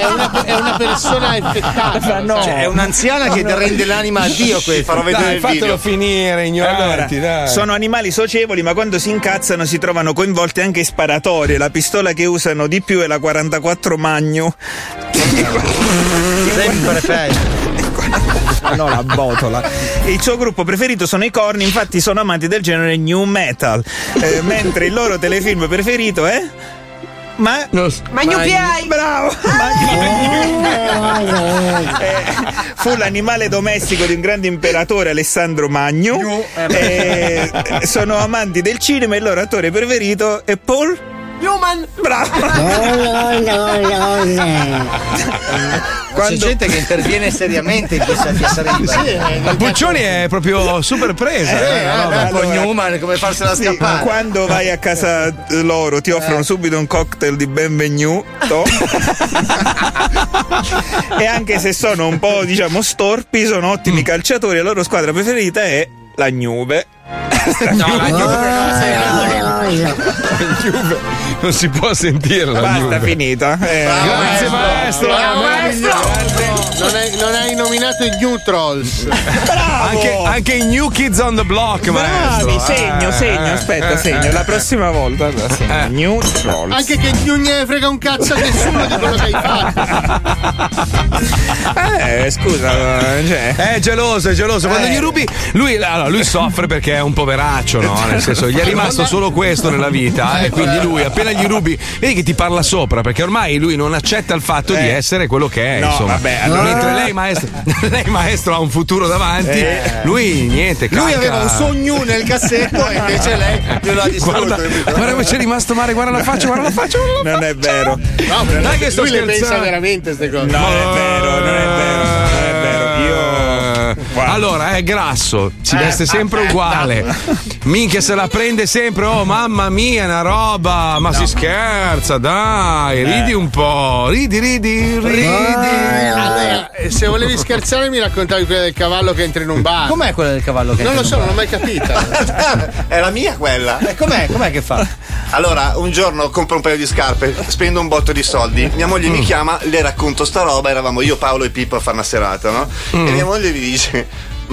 una, è una persona effettata. No. Cioè, è un'anziana che rende l'anima a Dio questo. Farò vedere Dai, il fatelo video. finire, Allora, ignoranti, dai. sono animali socievoli, ma quando si incazzano si trovano coinvolte anche in sparatorie. La pistola che usano di più è la 44 Magno. Sempre peggio. Ah, no, la botola. Il suo gruppo preferito sono i corni, infatti sono amanti del genere new metal. Eh, mentre il loro telefilm preferito è. Ma. Magno Piai! Bravo! Eh, fu l'animale domestico di un grande imperatore Alessandro Magno. Eh, sono amanti del cinema e il loro attore preferito è Paul Newman! Bravo! No, no, no, no. C'è gente che interviene seriamente in questa fiesta La Puccioni è proprio super presa. eh, la roba. poi Newman come farsela Sì, scappare. quando vai a casa loro ti offrono subito un cocktail di benvenuto e anche se sono un po' diciamo storpi sono ottimi Mm. calciatori la loro squadra preferita è la Juve No, la Juve La Juve non si può sentirla. basta Juve. finita Eh, Grazie maestro. Non hai, non hai nominato i New Trolls. Anche, anche i New Kids on the Block, maestro. bravi segno Eh, segno eh, aspetta eh, segno eh. la prossima volta segno. New Trolls Anche che non ne frega un cazzo a nessuno di quello che hai fatto. eh scusa cioè È geloso, è geloso. Quando Eh. gli rubi, lui, allora, lui soffre perché è un poveraccio, no? Nel senso, gli è rimasto solo questo nella vita. E quindi lui, appena gli rubi, vedi che ti parla sopra, perché ormai lui non accetta il fatto di essere quello che è. No, insomma. vabbè, allora- Mentre lei maestro, lei, maestro, ha un futuro davanti, Eh. lui niente. Lui calca. aveva un sogno nel cassetto e invece lei glielo ha distrutto. Guarda, guarda come c'è rimasto male, guarda la faccia, guarda la faccia. guarda la non è vero No, però Dai che sto lui le pensa veramente queste cose. no è vero non è vero Guarda. Allora, è grasso, si veste sempre uguale. Minchia se la prende sempre, oh mamma mia, una roba, ma si scherza, dai, ridi un po', ridi, ridi, ridi. Allora, eh, se volevi scherzare mi raccontavi quella del cavallo che entra in un bar. Com'è quella del cavallo che Non lo entra so, in non un l'ho mai capita. È la mia quella. bar? Eh, com'è? Com'è che fa? Allora, un giorno compro un paio di scarpe, spendo un botto di soldi. Mia moglie mi chiama, le racconto sta roba. Eravamo io, Paolo e Pippo a fare una serata, no? E mia moglie mi dice.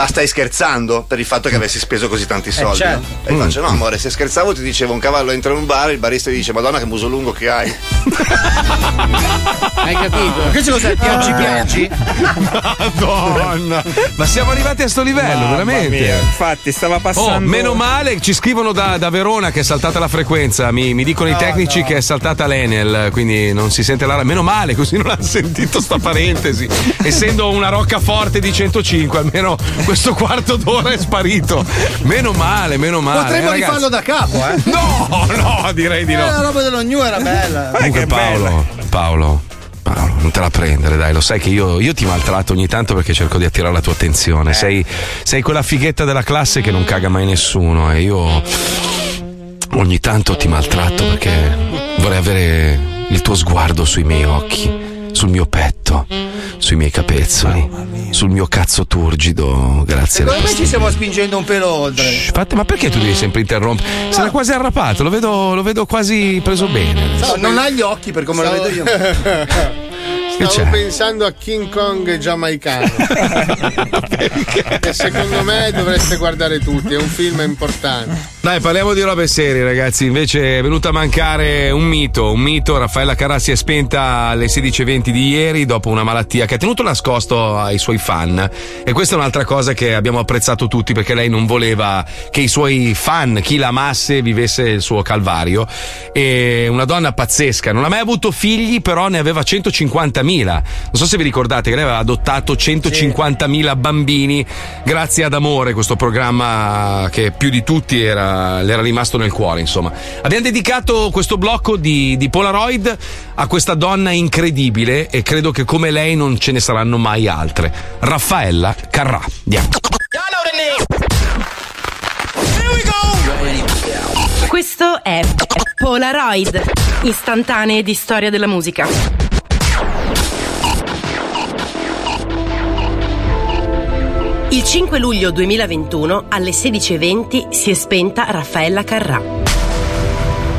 Ma stai scherzando per il fatto che avessi speso così tanti soldi? certo. no? E io faccio: No, amore, se scherzavo ti dicevo un cavallo entra in un bar, il barista ti dice: Madonna, che muso lungo che hai. Hai capito? Questo cos'è? Piaggi piaggi? Madonna, ma siamo arrivati a sto livello, Mamma veramente. mia, infatti stava passando Oh, meno male, ci scrivono da, da Verona che è saltata la frequenza. Mi, mi dicono i tecnici che è saltata l'Enel, quindi non si sente la. Meno male, così non ha sentito sta parentesi. Essendo una roccaforte di 105, almeno questo quarto d'ora è sparito. Meno male, meno male. Potremmo eh, rifarlo da capo, eh? No, no, direi di Eh, no. la roba dello New era bella. Comunque, Paolo, Paolo, Paolo, non te la prendere, dai, lo sai che io, io ti maltratto ogni tanto perché cerco di attirare la tua attenzione. Sei, sei quella fighetta della classe che non caga mai nessuno e io ogni tanto ti maltratto perché vorrei avere il tuo sguardo sui miei occhi, sul mio petto, sui miei capezzoli, sul mio cazzo turgido, grazie alle Secondo me ci pastiglie. stiamo spingendo un pelo oltre. Infatti, ma perché tu devi sempre interrompere? Si era quasi arrapato, lo vedo, lo vedo quasi preso bene. No, non ha gli occhi per come lo vedo io. Stavo c'è? pensando a King Kong giamaicano. che secondo me dovreste guardare tutti, è un film importante. Dai, parliamo di robe serie, ragazzi. Invece è venuto a mancare un mito. Un mito. Raffaella Carrà si è spenta alle 16.20 di ieri dopo una malattia che ha tenuto nascosto ai suoi fan. E questa è un'altra cosa che abbiamo apprezzato tutti perché lei non voleva che i suoi fan, chi la amasse, vivesse il suo calvario. E una donna pazzesca. Non ha mai avuto figli, però ne aveva 150.000. Non so se vi ricordate che lei aveva adottato 150.000 bambini grazie ad Amore, questo programma che più di tutti era, le era rimasto nel cuore, insomma. Abbiamo dedicato questo blocco di, di Polaroid a questa donna incredibile e credo che come lei non ce ne saranno mai altre. Raffaella Carrà. Questo è Polaroid, istantanee di storia della musica. Il 5 luglio 2021 alle 16.20 si è spenta Raffaella Carrà.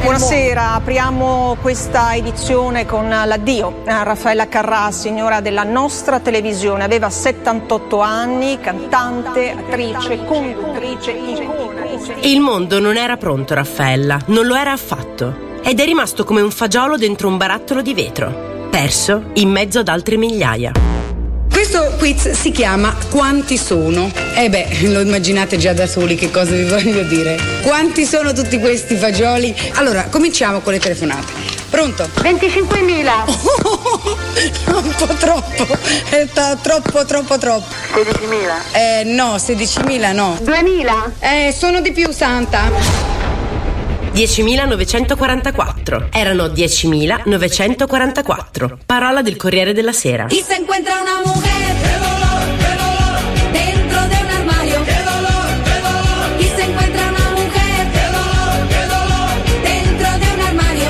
Buonasera, apriamo questa edizione con l'addio a Raffaella Carrà, signora della nostra televisione. Aveva 78 anni, cantante, attrice, conduttrice, icona. E il mondo non era pronto, Raffaella, non lo era affatto. Ed è rimasto come un fagiolo dentro un barattolo di vetro, perso in mezzo ad altre migliaia. Questo quiz si chiama Quanti sono? Eh beh, lo immaginate già da soli che cosa vi voglio dire. Quanti sono tutti questi fagioli? Allora, cominciamo con le telefonate. Pronto? 25.000. un po' troppo. È ta- troppo, troppo, troppo. 16.000. Eh no, 16.000 no. 2.000. Eh, sono di più, Santa. 10.944. Erano 10.944. Parola del Corriere della Sera. Y se encuentra una mujer. Dentro de un armario. Y se encuentra una mujer. Dentro de un armario.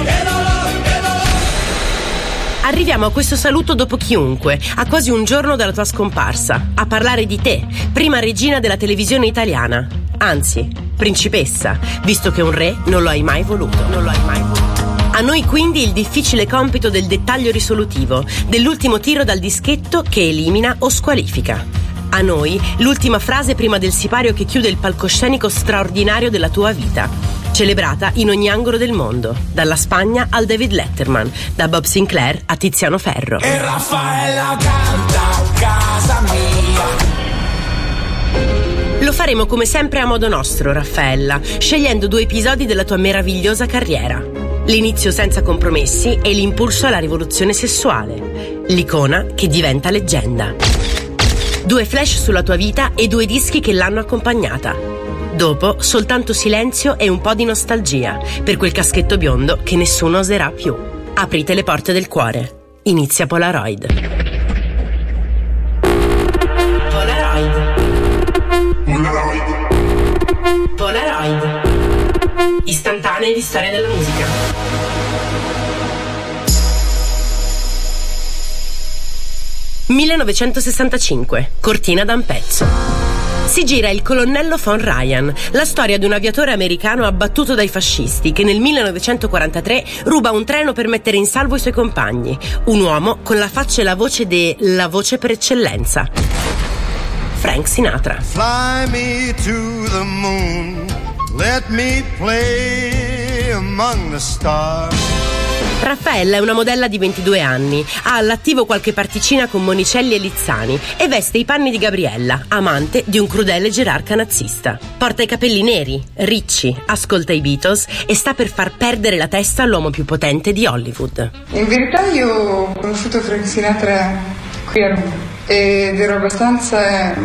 Arriviamo a questo saluto dopo chiunque, a quasi un giorno dalla tua scomparsa, a parlare di te, prima regina della televisione italiana. Anzi, principessa, visto che un re non lo hai mai voluto. Non lo hai mai voluto. A noi quindi il difficile compito del dettaglio risolutivo, dell'ultimo tiro dal dischetto che elimina o squalifica. A noi l'ultima frase prima del sipario che chiude il palcoscenico straordinario della tua vita. Celebrata in ogni angolo del mondo, dalla Spagna al David Letterman, da Bob Sinclair a Tiziano Ferro. E Raffaella canta casa mia. Lo faremo come sempre a modo nostro, Raffaella, scegliendo due episodi della tua meravigliosa carriera. L'inizio senza compromessi e l'impulso alla rivoluzione sessuale. L'icona che diventa leggenda. Due flash sulla tua vita e due dischi che l'hanno accompagnata. Dopo, soltanto silenzio e un po' di nostalgia per quel caschetto biondo che nessuno oserà più. Aprite le porte del cuore. Inizia Polaroid. Istantanee di storia della musica. 1965, Cortina da un pezzo. Si gira il colonnello von Ryan, la storia di un aviatore americano abbattuto dai fascisti che nel 1943 ruba un treno per mettere in salvo i suoi compagni. Un uomo con la faccia e la voce de la voce per eccellenza. Frank Sinatra. Fly me to the moon. Let me play among the stars. Raffaella è una modella di 22 anni, ha all'attivo qualche particina con Monicelli e Lizzani e veste i panni di Gabriella, amante di un crudele gerarca nazista. Porta i capelli neri, ricci, ascolta i Beatles e sta per far perdere la testa all'uomo più potente di Hollywood. In verità io ho conosciuto Frank Sinatra qui a Roma ed ero abbastanza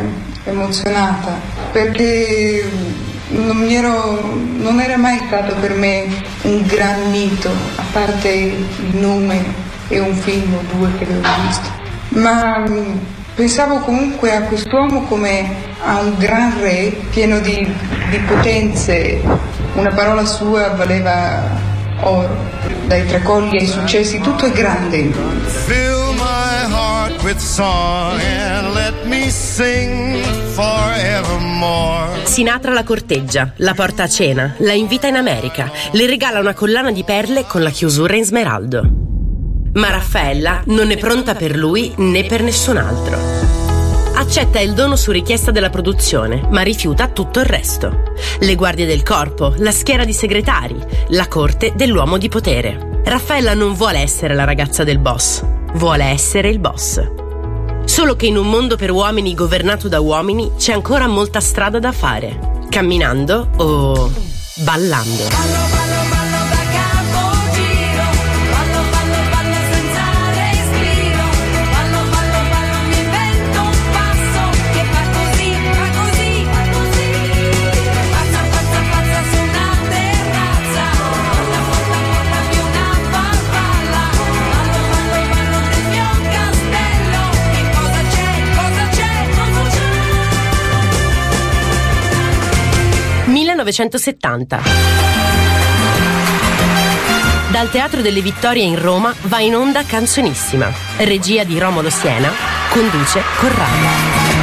emozionata perché non, ero- non era mai stato per me un gran mito, a parte il nome e un film o due che avevo visto. Ma mm, pensavo comunque a quest'uomo come a un gran re pieno di, di potenze. Una parola sua valeva oro. Dai tracolli ai successi, tutto è grande in lui. Me sing forevermore. Sinatra la corteggia, la porta a cena, la invita in America, le regala una collana di perle con la chiusura in smeraldo. Ma Raffaella non è pronta per lui né per nessun altro. Accetta il dono su richiesta della produzione, ma rifiuta tutto il resto. Le guardie del corpo, la schiera di segretari, la corte dell'uomo di potere. Raffaella non vuole essere la ragazza del boss, vuole essere il boss. Solo che in un mondo per uomini governato da uomini c'è ancora molta strada da fare. Camminando o ballando. «1970». Dal Teatro delle Vittorie in Roma va in onda Canzonissima, regia di Romolo Siena, conduce Corrado.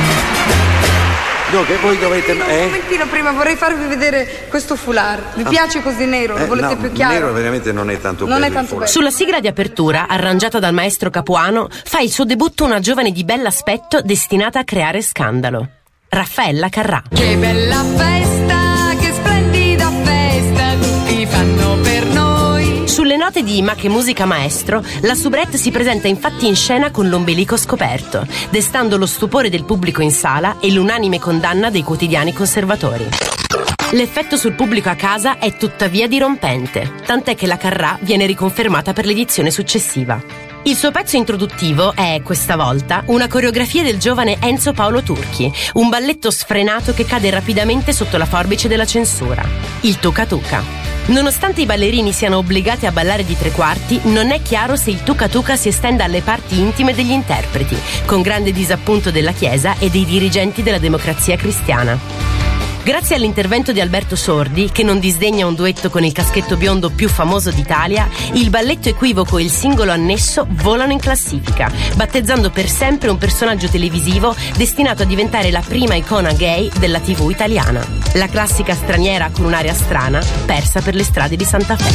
No, che voi dovete. Un Eh? momentino prima vorrei farvi vedere questo foulard. Vi Ah. piace così nero? Lo Eh, volete no, più chiaro? Nero veramente non è tanto Non bello è tanto foulard. Sulla sigla di apertura, arrangiata dal maestro Capuano, fa il suo debutto una giovane di bell'aspetto destinata a creare scandalo. Raffaella Carrà. Che bella festa, note di Ma che musica maestro, la soubrette si presenta infatti in scena con l'ombelico scoperto, destando lo stupore del pubblico in sala e l'unanime condanna dei quotidiani conservatori. L'effetto sul pubblico a casa è tuttavia dirompente, tant'è che la Carrà viene riconfermata per l'edizione successiva. Il suo pezzo introduttivo è, questa volta, una coreografia del giovane Enzo Paolo Turchi, un balletto sfrenato che cade rapidamente sotto la forbice della censura. Il Tuca Tuca. Nonostante i ballerini siano obbligati a ballare di tre quarti, non è chiaro se il tuca tuca si estenda alle parti intime degli interpreti, con grande disappunto della Chiesa e dei dirigenti della democrazia cristiana. Grazie all'intervento di Alberto Sordi, che non disdegna un duetto con il caschetto biondo più famoso d'Italia, il balletto equivoco e il singolo annesso volano in classifica, battezzando per sempre un personaggio televisivo destinato a diventare la prima icona gay della TV italiana. La classica straniera con un'aria strana, persa per le strade di Santa Fe.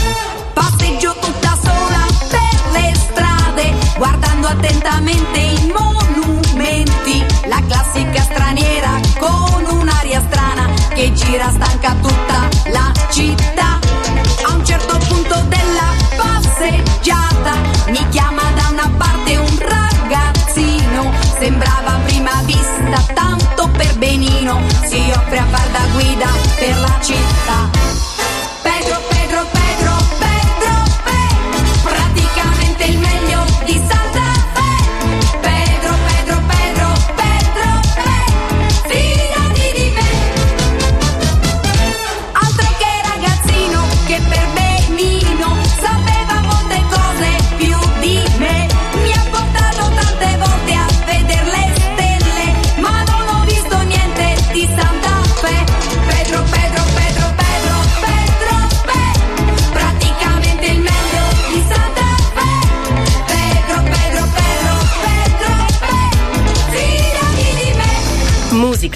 Passeggio tutta sola per le strade, guardando attentamente i monumenti. La classica straniera con un'aria strana che gira stanca tutta la città. A un certo punto della passeggiata mi chiama da una parte un ragazzino. Sembrava a prima vista tanto per benino. Si offre a far da guida per la città.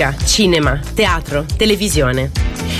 Musica, cinema, teatro, televisione.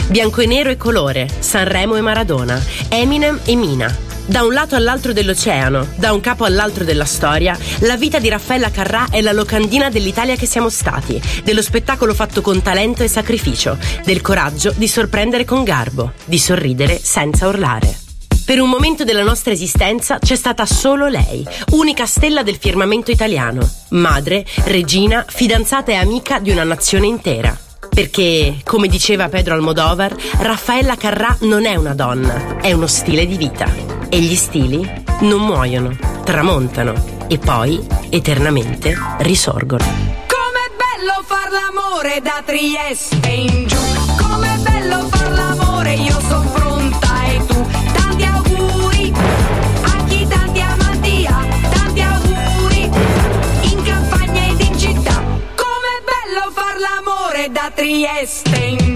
Bianco e nero e colore, Sanremo e Maradona, Eminem e Mina. Da un lato all'altro dell'oceano, da un capo all'altro della storia, la vita di Raffaella Carrà è la locandina dell'Italia che siamo stati, dello spettacolo fatto con talento e sacrificio, del coraggio di sorprendere con garbo, di sorridere senza urlare. Per un momento della nostra esistenza c'è stata solo lei, unica stella del firmamento italiano, madre, regina, fidanzata e amica di una nazione intera. Perché, come diceva Pedro Almodovar, Raffaella Carrà non è una donna, è uno stile di vita. E gli stili non muoiono, tramontano e poi, eternamente, risorgono. Com'è bello far l'amore da Trieste in giù. Da Trieste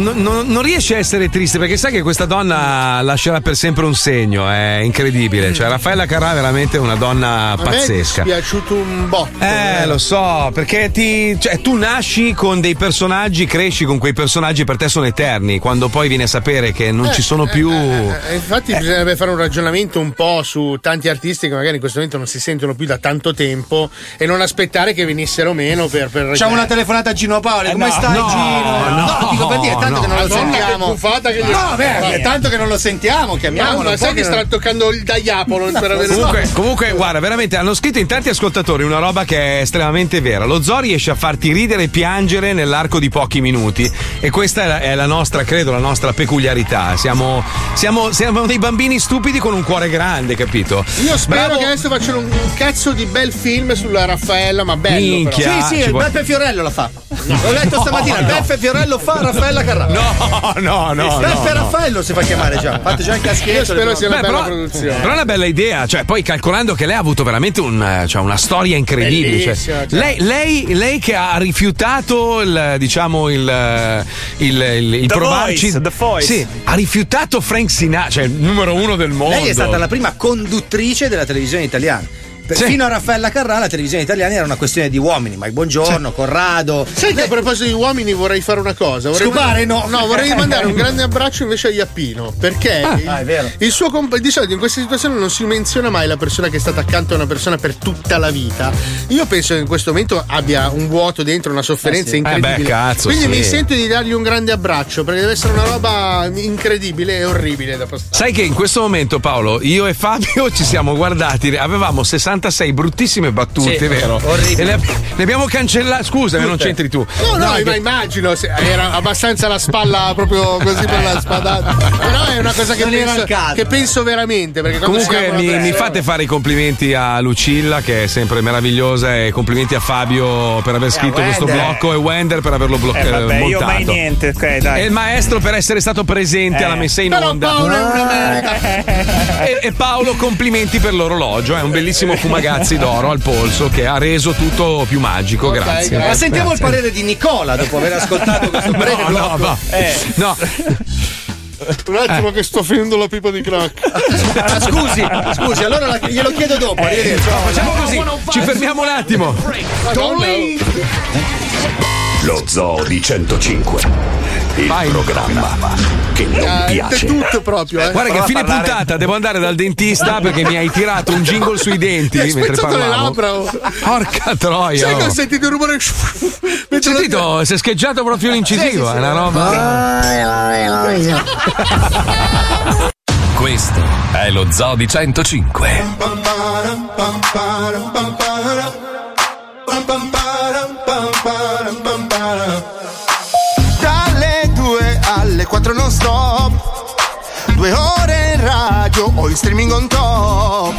Но non- non- riesce a essere triste perché sai che questa donna lascerà per sempre un segno, è incredibile. Cioè, Raffaella Carrà è veramente una donna A me è pazzesca. dispiaciuto un botto. Eh, lo so, perché ti, cioè, tu nasci con dei personaggi, cresci con quei personaggi, per te sono eterni. Quando poi vieni a sapere che non Eh, ci sono eh, più. eh, infatti bisognerebbe fare un ragionamento un po' su tanti artisti che magari in questo momento non si sentono più da tanto tempo e non aspettare che venissero meno per... per Facciamo una telefonata a Gino Paoli, come no, stai no, Gino? no, No, dico per dire, tanto no. che non lo Madonna, sentiamo. che che gli- No, beh, è tanto che non lo sentiamo, chiamiamolo. ma sai che sta toccando il diapolo per avere Comunque, comunque, guarda, veramente hanno scritto in tanti ascoltatori una roba che è estremamente vera. Lo zoo riesce a farti ridere e piangere nell'arco di pochi minuti. E questa è la, è la nostra, credo, la nostra peculiarità. Siamo, siamo, siamo dei bambini stupidi con un cuore grande, capito? Io spero Bravo- che adesso facciano un, un cazzo di bel film sulla Raffaella, ma bello. Minchia, però. Sì, sì, ci Beppe Fiorello la fa. L'ho letto No, stamattina. no. Beppe Fiorello fa Raffaella Carrà. No, no, no. Beppe no, no. Raffaello si fa chiamare già. Fate già il caschetto. Io spero sia una Beh, bella però, produzione. però è una bella idea, cioè, poi calcolando che lei ha avuto veramente un, eh, cioè, una storia incredibile. cioè, certo. lei, lei- lei che ha rifiutato il, diciamo, il, eh, il, il, il The provarci. Voice, The Voice. Sì, ha rifiutato Frank Sinatra, cioè il numero uno del mondo. Lei è stata la prima conduttrice della televisione italiana. Fino a Raffaella Carrà la televisione italiana era una questione di uomini, Mike Buongiorno, Corrado. Sai che a proposito di uomini vorrei fare una cosa? Vorrei Scopare, mandare- no. No, vorrei mandare un grande abbraccio invece a Iappino. Perché il, Ah, è vero. il suo comp- di solito in queste situazioni non si menziona mai la persona che è stata accanto a una persona per tutta la vita. Io penso che in questo momento abbia un vuoto dentro, una sofferenza Eh sì. incredibile. Eh beh, cazzo, Quindi sì. mi sento di dargli un grande abbraccio perché deve essere una roba incredibile e orribile da postare. Sai che in questo momento, Paolo, io e Fabio ci siamo guardati, avevamo 66 bruttissime battute, Sì, vero? orribili. E le, le abbiamo cancellate. Scusami, non c'entri tu. No, no, che- ma immagino, se- era abbastanza la spalla proprio così per la spadata. Però è una cosa che, penso, che penso veramente. Comunque mi, mi fate fare i complimenti a Lucilla che è sempre meravigliosa e complimenti a Fabio per aver scritto questo blocco e Wender per averlo Eh, bloccato. vabbè, io montato. mai niente, ok, dai. E il maestro per essere stato presente Eh. alla messa in Però onda. Paolo è una merda. E, e Paolo, complimenti per l'orologio, è un bellissimo fumagazzi d'oro al polso che ha reso tutto più magico. Ok, grazie. grazie. Ma sentiamo il Grazie. parere di Nicola dopo aver ascoltato questo breve No, no, blocco. no. Eh. No. Un attimo che sto finendo la pipa di crack. Ah, scusi, scusi, allora la- glielo chiedo dopo. Arrivederci. Facciamo così, ci fermiamo un attimo. Lo Zoo di 105. Il Vai. programma che non Ah, piace. tutto proprio, eh. Guarda che a fine parlare. puntata devo andare dal dentista perché mi hai tirato un jingle sui denti Ti hai mentre spezzato le parlavo. labbra. oh. Porca troia. Sai che oh. ho sentito il rumore? Hai sentito? Si è scheggiato proprio l'incisivo, è una roba. Questo è lo Zoo di 105. Dalle stop Due ore in radio o in streaming on top.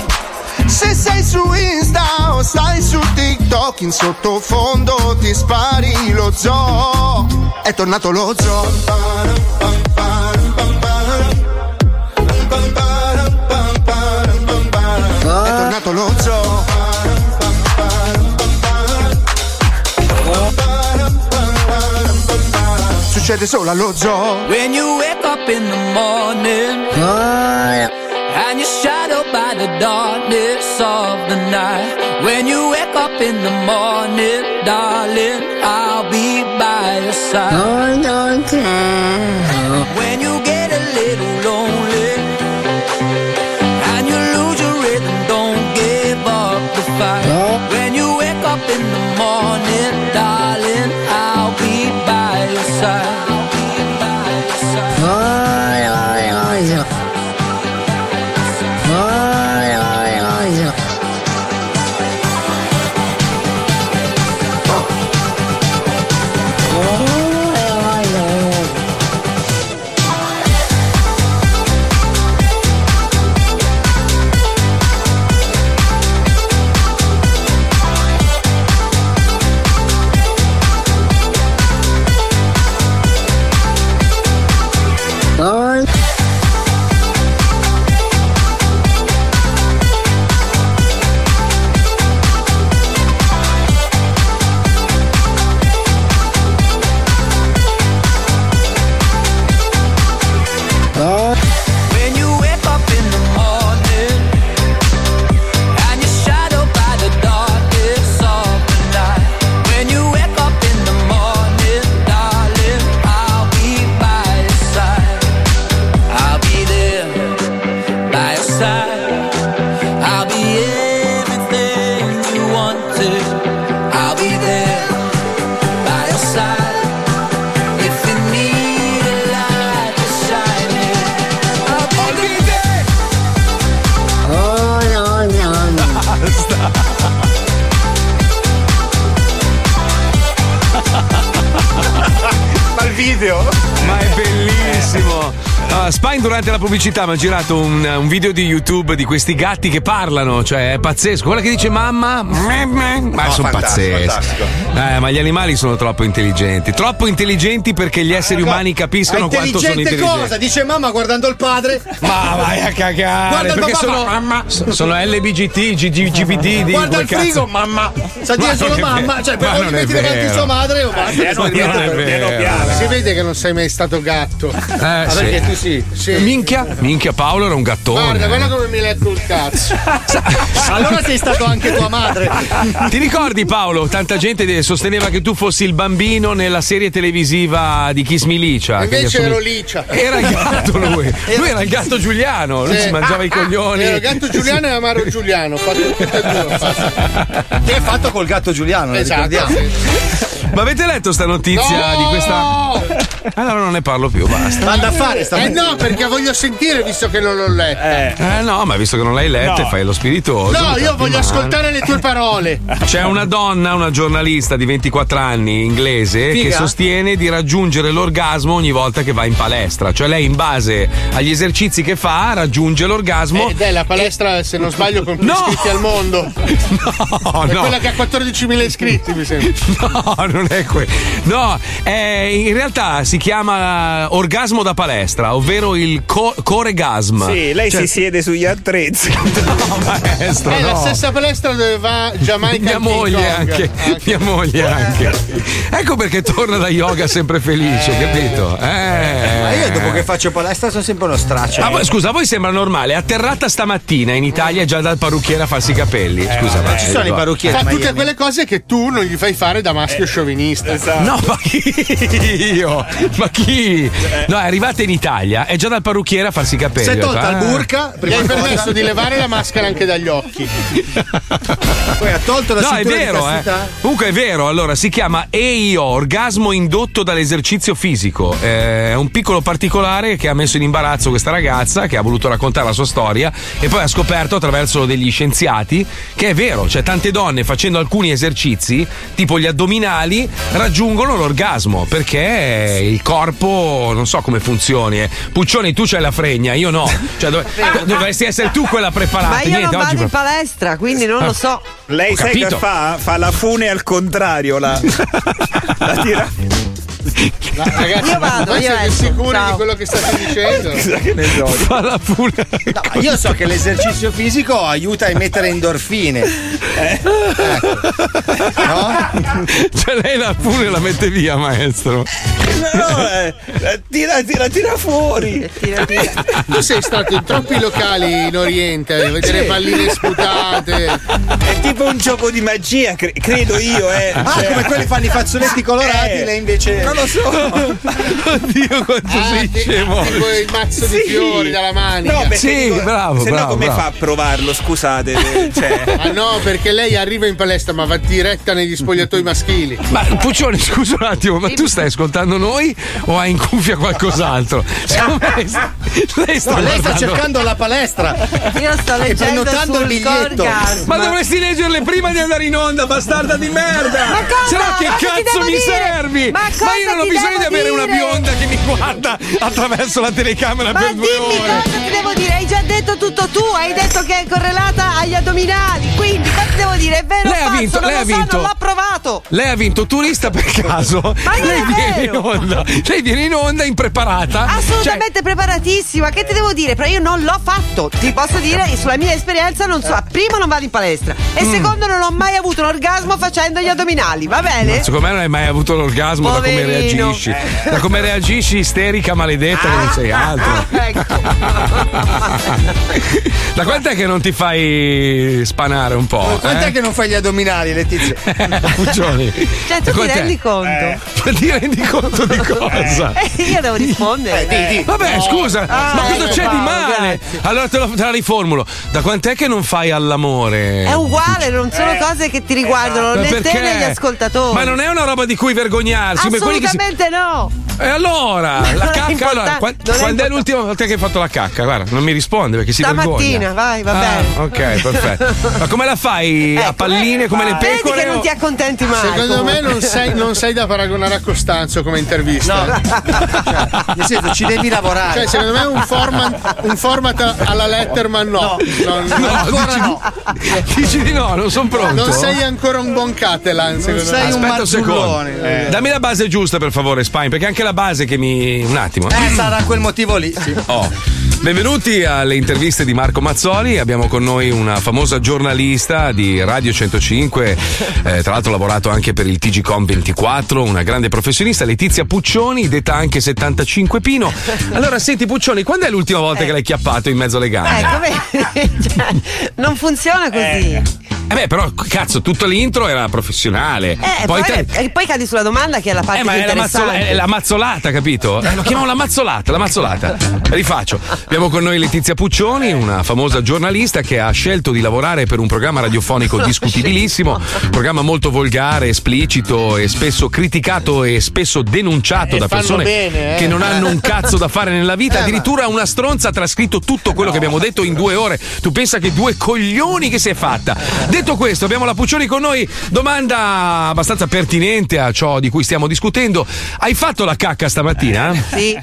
Se sei su Insta o stai su TikTok In sottofondo ti spari lo zoo. È tornato lo zoo. È tornato lo zoo Succede solo allo zoo When you wake up in the morning ah. and you're shadowed by the darkness of the night. When you wake up in the morning, darling, I'll be by your side. Oh, when you durante la pubblicità mi ha girato un, un video di YouTube di questi gatti che parlano, cioè è pazzesco. Quella che dice mamma, me, me, ma No, sono pazzeschi. Eh, ma gli animali sono troppo intelligenti, troppo intelligenti perché gli esseri umani capiscono quanto sono intelligenti. cosa? Dice mamma guardando il padre. Ma vai a cagare! Guarda il perché papà, sono, mamma. sono LBGT, GGBD di Guarda il frigo, cazzo. mamma. Sa dire solo mamma. Cioè, per non metti davanti sua madre o basta. Ma non è vero. Si vede che non sei mai stato gatto. Eh, Ah, perché tu sì. Sì. Minchia, minchia, Paolo era un gattone. Guarda, guarda come mi lecco il cazzo. Allora sei stato anche tua madre. Ti ricordi Paolo? Tanta gente sosteneva che tu fossi il bambino nella serie televisiva di Kiss Me Licia. che gli Invece assomig- ero Licia. Era il gatto lui. Lui era il gatto Giuliano. Lui Sì. si mangiava i coglioni. Ero gatto Giuliano e Amaro Giuliano. Ho fatto tutte e due. Che hai fatto col gatto Giuliano, Esatto. ricordiamo. Ma avete letto sta notizia No! di questa. Allora non ne parlo più, basta. Manda a fare sta Eh no, perché voglio sentire visto che non l'ho letta. Eh no, ma visto che non l'hai letta, No. fai lo spiritoso. No, io voglio male. ascoltare le tue parole. C'è una donna, una giornalista di 24 anni inglese Figa. che sostiene di raggiungere l'orgasmo ogni volta che va in palestra. Cioè lei in base agli esercizi che fa raggiunge l'orgasmo. Ed è la palestra, se non sbaglio, con più No! iscritti al mondo. No, è no. quella che ha 14.000 iscritti, mi sembra. No, non è quello. No, è- in realtà si chiama orgasmo da palestra, ovvero il co- coregasm. Sì, lei Cioè- si siede sugli attrezzi. No, maestro, È la no. stessa palestra dove va Giamaica Mia e moglie Kong. anche, mia moglie anche. Ecco perché torna da yoga sempre felice, capito? Eh. Ma io dopo che faccio palestra sono sempre uno straccio. Ah, voi- scusa, a voi sembra normale? Atterrata stamattina in Italia già dal parrucchiere a farsi i capelli. Scusa, ma ci sono i parrucchieri Fa tutte quelle cose che tu non gli fai fare da maschio sciovinista. No, ma chi? Io? Ma chi? No, è arrivata in Italia, è già dal parrucchiere a farsi i capelli. Si è tolta il ah. burka, Gli hai permesso di levare la maschera anche dagli occhi. Poi ha tolto la No, è vero, eh. Comunque è vero. Allora, si chiama EIO, orgasmo indotto dall'esercizio fisico. Eh, È un piccolo particolare che ha messo in imbarazzo questa ragazza che ha voluto raccontare la sua storia e poi ha scoperto attraverso degli scienziati che è vero, cioè tante donne facendo alcuni esercizi, tipo gli addominali, raggiungono l'orgasmo perché il corpo non so come funzioni. eh. Puccioni, tu c'hai la fregna, io no. Cioè, dov- dovresti essere tu quella preparata. Ma io Niente, non oggi vado in palestra, quindi non lo so. Lei Ho sai che fa? Fa la fune al contrario, la, la tira. Ragazzi, Io vado, io siete sicuri Ciao. di quello che state dicendo? che ne so. Fa la fune. No, io so che l'esercizio fisico aiuta a emettere endorfine. No? Cioè lei la fune la mette via, maestro. No, eh, la tira, tira, tira fuori. Tu sei stato in troppi locali in Oriente a vedere Sì. palline sputate. È tipo un gioco di magia, cre- credo io, eh. Ah, Cioè- come quelli fanno i fazzoletti colorati, Eh, lei invece. Non lo so. Oddio, quanto Ah, sei ti- scemo. tipo il mazzo di Sì. fiori dalla manica. No, perché Sì, dico, bravo, Se no, bravo, come bravo. fa a provarlo? Scusate. Cioè. Ah no, perché lei arriva in palestra ma va diretta negli spogliatoi maschili. Ma Puccioni, scusa un attimo, ma tu stai ascoltando noi o hai in cuffia qualcos'altro? Secondo me lei sta, No, lei sta cercando la palestra. Io sto leggendo prenotando sul il biglietto. Corgas. Ma dovresti leggerle prima di andare in onda, bastarda di merda! Ma cosa? Se no che cazzo mi dire? servi? Ma cosa io non ho bisogno di avere una dire? bionda che mi guarda attraverso la telecamera Ma per due dimmi ore. cosa ti devo dire, hai già detto tutto tu, hai detto che è correlata agli addominali, quindi cosa ti devo dire? È vero Lei ha falso? vinto, non lei lo ha so, vinto. non l'ho provato. Lei ha vinto turista per caso. Ma lei viene vero. in onda. Lei viene in onda impreparata. Cioè, Assolutamente preparatissima, che ti devo dire? Però io non l'ho fatto. Ti posso dire, sulla mia esperienza, non so. Primo non vado in palestra. E Mm. secondo non ho mai avuto un orgasmo facendo gli addominali, va bene? Secondo me non hai mai avuto l'orgasmo da come Poverino. Reagisci. Da come reagisci, isterica, maledetta, che non sei altro. Da quant'è che non ti fai spanare un po'? Quant'è eh? che non fai gli addominali, Letizia? Puccioni. Cioè, tu ti rendi conto? Ma ti rendi conto di cosa? Eh, io devo rispondere. di, di. Vabbè, No. scusa, Ah, ma cosa ecco, c'è di male? grazie. Allora te, lo- te la riformulo. Da quant'è che non fai all'amore? È uguale, non sono cose che ti riguardano né te né gli ascoltatori. Ma non è una roba di cui vergognarsi. come quelli Assolutamente no. E allora, la Non cacca, allora, qua- non è quando è l'ultima volta che hai fatto la cacca? Guarda, non mi risponde perché si Stamattina, vergogna. vai, va Ah, bene. ok, perfetto. Ma come la fai? a palline come le Vedi pecore? che non o- ti accontenti mai. Secondo me comunque. non sei, non sei da paragonare a Costanzo come intervista. Nel senso, ci devi lavorare. Cioè, secondo me un format, un format alla Letterman no. Non- No, ancora dici- no. Dici di no, non sono pronto. Non sei ancora un buon Catalan, secondo me. Aspetta un secondo. Dammi la base giusta, per favore, Spine, perché anche la base che mi. Un attimo. Eh, sarà quel motivo lì. Sì. Oh. Benvenuti alle interviste di Marco Mazzoli. Abbiamo con noi una famosa giornalista di Radio 105, eh, tra l'altro ha lavorato anche per il TGCOM 24, una grande professionista, Letizia Puccioni, detta anche 75 Pino. Allora, senti Puccioni, quando è l'ultima volta che l'hai chiappato in mezzo alle gambe? Ecco, vedi? Cioè, non funziona così. Eh beh, però cazzo, tutto l'intro era professionale. Eh, poi poi, te- e poi cadi sulla domanda che è la parte Eh, ma più è la, mazzola- interessante. è la mazzolata, capito? Eh, lo chiamano la mazzolata, la mazzolata. Rifaccio. Abbiamo con noi Letizia Puccioni, una famosa giornalista che ha scelto di lavorare per un programma radiofonico discutibilissimo, un programma molto volgare, esplicito e spesso criticato e spesso denunciato E da persone bene, eh. che non hanno un cazzo da fare nella vita. Eh, Addirittura una stronza ha trascritto tutto quello che abbiamo detto in due ore. Tu pensa che due coglioni che si è fatta. Detto questo, abbiamo la Puccioni con noi. Domanda abbastanza pertinente a ciò di cui stiamo discutendo. Hai fatto la cacca stamattina? Sì.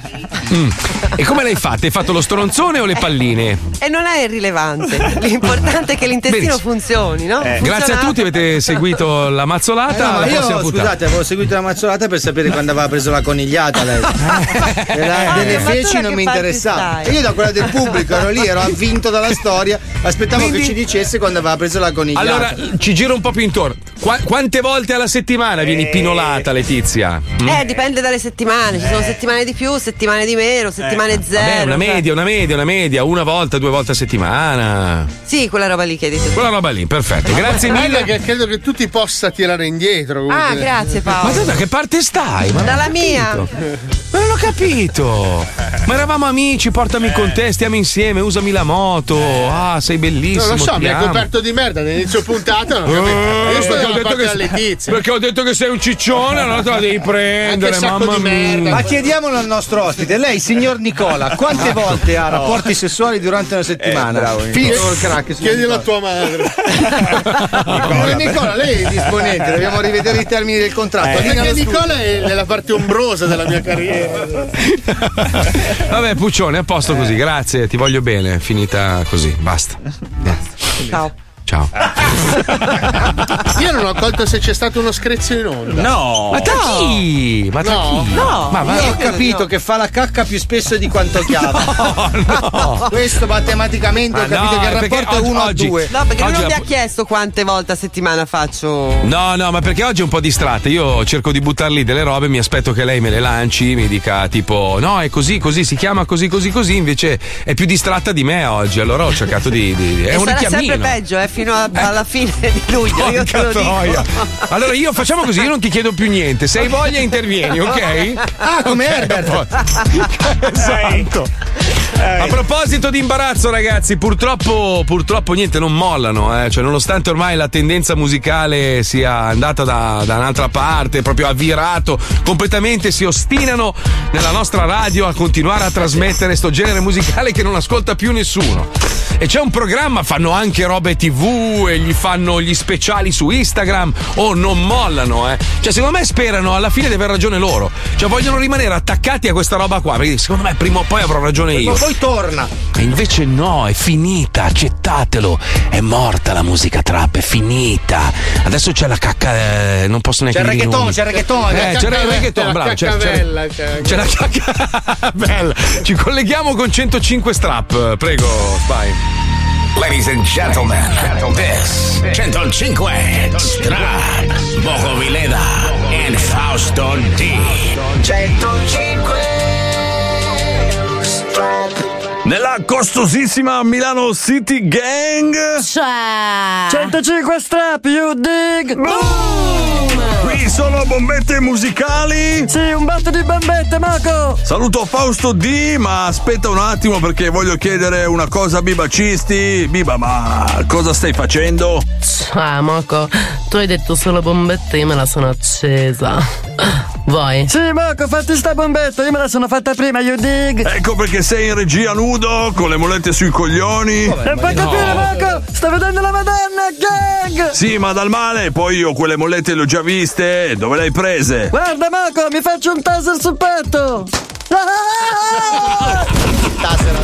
Mm. E come l'hai fatta? Hai fatto lo stronzone o le palline? E non è irrilevante. L'importante è che l'intestino Benissimo. funzioni, no? Grazie a tutti, avete seguito la mazzolata. Eh no, ma la io prossima puntata. scusate, avevo seguito la mazzolata per sapere quando aveva preso la conigliata lei. Della- Ah, delle feci non mi interessava. stai? E io da quella del pubblico ero lì, ero avvinto dalla storia, aspettavo Quindi- che ci dicesse quando aveva preso la conigliata. Allora, ci giro un po' più intorno. Qua- quante volte alla settimana vieni pinolata, Letizia? Mm? Eh, dipende dalle settimane. Ci sono settimane di più, settimane di meno, settimane zero. Vabbè, una cioè- media, una media, una media, una volta, due volte a settimana. Sì, quella roba lì che hai detto. Quella roba lì, perfetto. Grazie mille. che credo che tu ti possa tirare indietro. comunque. Ah, grazie Paolo. Ma tu da che parte stai? Ma Dalla mia. Ma non ho capito. Ma eravamo amici, portami con te, stiamo insieme, usami la moto. Ah, sei bellissimo. Non lo so, ti mi hai coperto di merda all'inizio puntata. Non. Eh, Io sto ho detto che, Letizia. perché ho detto che sei un ciccione, allora te la devi prendere, mamma di merda. mia. Ma chiediamolo al nostro ospite, lei, signor Nicola, quante volte ha rapporti sessuali durante una settimana? Finito col crack. Chiedilo a tua madre. Nicola, Nicola, lei è disponente, dobbiamo rivedere i termini del contratto. Linea Perché. Nicola è nella parte ombrosa della mia carriera. Vabbè, Puccione, a posto così, grazie, ti voglio bene. Finita così, basta. Ciao. Ciao. Io non ho colto se c'è stato uno screzio in onda. No. Ma da chi? Ma da No. chi? No. Ma, ma- Io ho capito che fa la cacca più spesso di quanto chiama. no. Questo matematicamente ho Ma capito no, che il rapporto è oggi- 1 a oggi- 2. No, perché Oggi non la- ha chiesto quante volte a settimana faccio. No, no, ma perché oggi è un po' distratta. Io cerco di buttar lì delle robe, mi aspetto che lei me le lanci, mi dica tipo, no, è così, così, si chiama così, così, così. Invece è più distratta di me oggi. Allora ho cercato di. di- è e un sarà richiamino. sempre peggio, eh, fino a- alla fine di luglio. Io te Porca lo dico. troia. Allora io facciamo così, io non ti chiedo più niente. Se hai voglia intervieni, ok? Ah, come Ok, Herbert. esatto. A proposito di imbarazzo, ragazzi, purtroppo, purtroppo niente, non mollano. Eh. Cioè, nonostante ormai la tendenza musicale sia andata da, da un'altra parte, proprio ha virato completamente, si ostinano nella nostra radio a continuare a trasmettere sto genere musicale che non ascolta più nessuno. E c'è un programma, fanno anche robe tv e gli fanno gli speciali su Instagram. Oh, non mollano, eh. Cioè, secondo me sperano alla fine di aver ragione loro. Cioè, vogliono rimanere attaccati a questa roba qua. Perché secondo me prima o poi avrò ragione io. Ma poi torna. E invece no, è finita, accettatelo. È morta la musica trap, è finita. Adesso c'è la cacca, eh, non posso neanche C'è il dire reggaeton, c'è il reggaeton. Eh, c'è il reggaeton, bravo. C'è, c'è, cioè. c'è la cacca. Bella. Ci colleghiamo con 105 strap. Prego, Spy. Ladies and gentlemen, this 105 Strap, Boco Vileda and Fausto D. 105 Strap. Nella costosissima Milano City Gang. 105 strap, you dig? Qui sono bombette musicali. Sì, un botto di bombette, Marco! Saluto Fausto D, ma aspetta un attimo perché voglio chiedere una cosa a Biba Cisti. Biba, ma cosa stai facendo? Ah, Marco, tu hai detto solo bombette, io me la sono accesa. Vuoi? Sì, Moco, fatti sta bombetta, io me la sono fatta prima, you dig. Ecco perché sei in regia nudo, con le molette sui coglioni. Non puoi capire, Moco, sto vedendo la Madonna, gang! Sì, ma dal male, poi io quelle mollette le ho già viste. Dove le hai prese? Guarda, Moco, mi faccio un taser sul petto!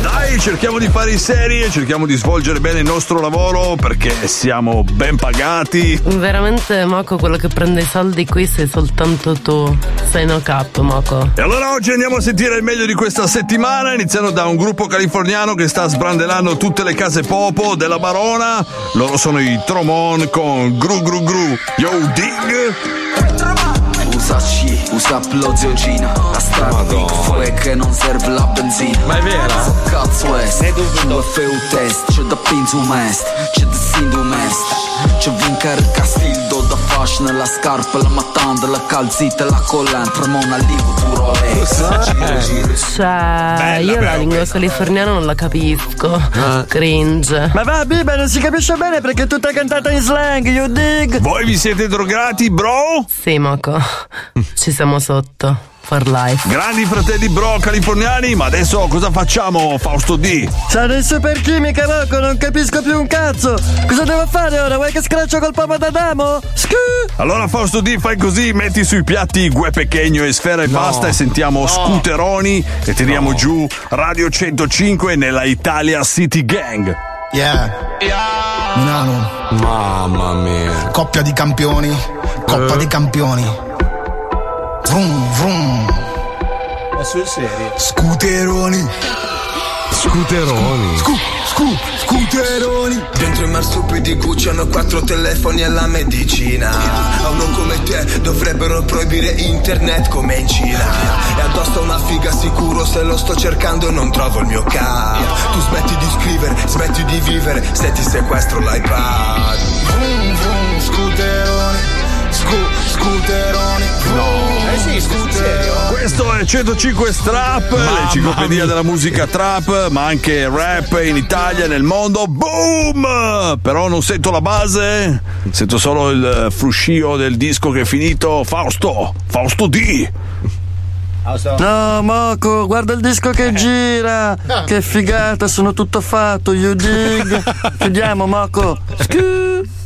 Dai, cerchiamo di fare in serie, cerchiamo di svolgere bene il nostro lavoro perché siamo ben pagati. Veramente, Moco, quello che prende i soldi qui sei soltanto tu. Sei no cap, Moco. E allora oggi andiamo a sentire il meglio di questa settimana, iniziando da un gruppo californiano che sta sbrandellando tutte le case popo della Barona. Loro sono i Tromon con Gru Gru Gru. Yo, dig! Usa sci, usa plozioncina A strada Big Fue che non serve la benzina Ma è vera? Cazzo est Su FU test. C'è da pinzu mest? C'è da sindu mest C'è vincere castildo da fashion La scarpa, la matanda, la calzita, la collan Tremona Giro, giro Cioè, io la lingua californiana non la capisco. Cringe. Ma va, Biba, non si capisce bene perché è tutta cantata in slang, you dig? Voi vi siete drogati, bro? Sì, Moco. Ci siamo sotto. For life. Grandi fratelli bro californiani, ma adesso cosa facciamo, Fausto D? Sono in super chimica, Moco, non capisco più un cazzo! Cosa devo fare ora? Vuoi che scraccio col pomo d'Adamo? Scu! Allora Fausto D fai così, metti sui piatti gue pechegno e sfera e No. pasta e sentiamo No. scooteroni e tiriamo giù Radio 105 nella Italia City Gang. Yeah. Milano. Mamma mia. Coppia di campioni. Coppa Eh. dei campioni. Vrum, vrum. Ma sul serio. Scooteroni. Scooteroni. Scu, scu, scooteroni. Dentro i marsupidi Gucci hanno quattro telefoni e la medicina A uno come te dovrebbero proibire internet come in Cina E addosso a una figa sicuro se lo sto cercando non trovo il mio cap Tu smetti di scrivere, smetti di vivere se ti sequestro l'iPad Vrum, vrum, scooteroni. Scu, scooteroni. No. Eh sì, sul serio. Questo è 105 Strap, l'enciclopedia della musica trap, ma anche rap in Italia, nel mondo. Boom! Però non sento la base, sento solo il fruscio del disco che è finito. Fausto, Fausto D. No, Moco, guarda il disco che gira! Che figata, sono tutto fatto, you dig! Chiudiamo, Moco!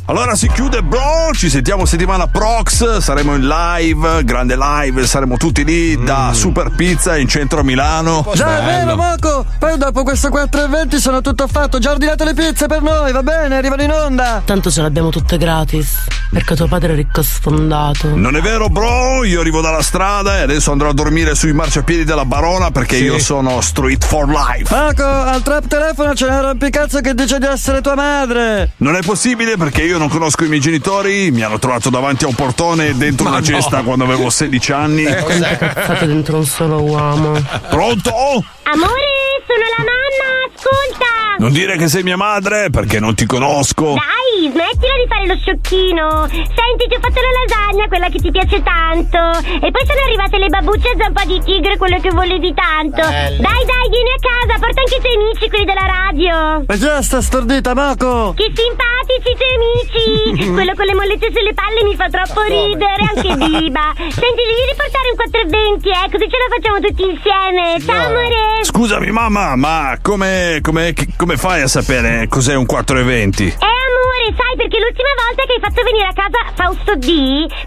Allora si chiude, bro. Ci sentiamo settimana prox. Saremo in live, grande live. Saremo tutti lì da Super Pizza in centro Milano. Già, è vero, Moco! Poi dopo questo 4,20 sono tutto fatto, già ho ordinato le pizze per noi, va bene? Arrivano in onda! Tanto ce l'abbiamo tutte gratis. Perché tuo padre è ricco sfondato. Non è vero, bro? Io arrivo dalla strada e adesso andrò a dormire sui marciapiedi della Barona perché Sì. io sono Street for Life. Moco, al trap telefono c'è un rompicazzo che dice di essere tua madre! Non è possibile perché io non conosco i miei genitori, mi hanno trovato davanti a un portone dentro Ma una no. cesta quando avevo 16 anni. Cazzate dentro un solo uomo. Pronto? Amore, sono la mamma, ascolta! Non dire che sei mia madre perché non ti conosco. Dai, smettila di fare lo sciocchino! Senti, ti ho fatto la lasagna, quella che ti piace tanto! E poi sono arrivate le babbucce a zampa di tigre, quello che volevi tanto! Belle. Dai, dai, vieni a casa, porta anche i tuoi amici, quelli della radio! Ma già sta stordita, Moco! Che simpatici i tuoi amici! Quello con le mollette sulle palle mi fa troppo ridere, anche Biba! Senti, devi riportare un 420, eh, così ce la facciamo tutti insieme! Ciao, amore! Scusami mamma, ma come, come, come fai a sapere cos'è un 420? Eh amore, sai perché l'ultima volta che hai fatto venire a casa Fausto D,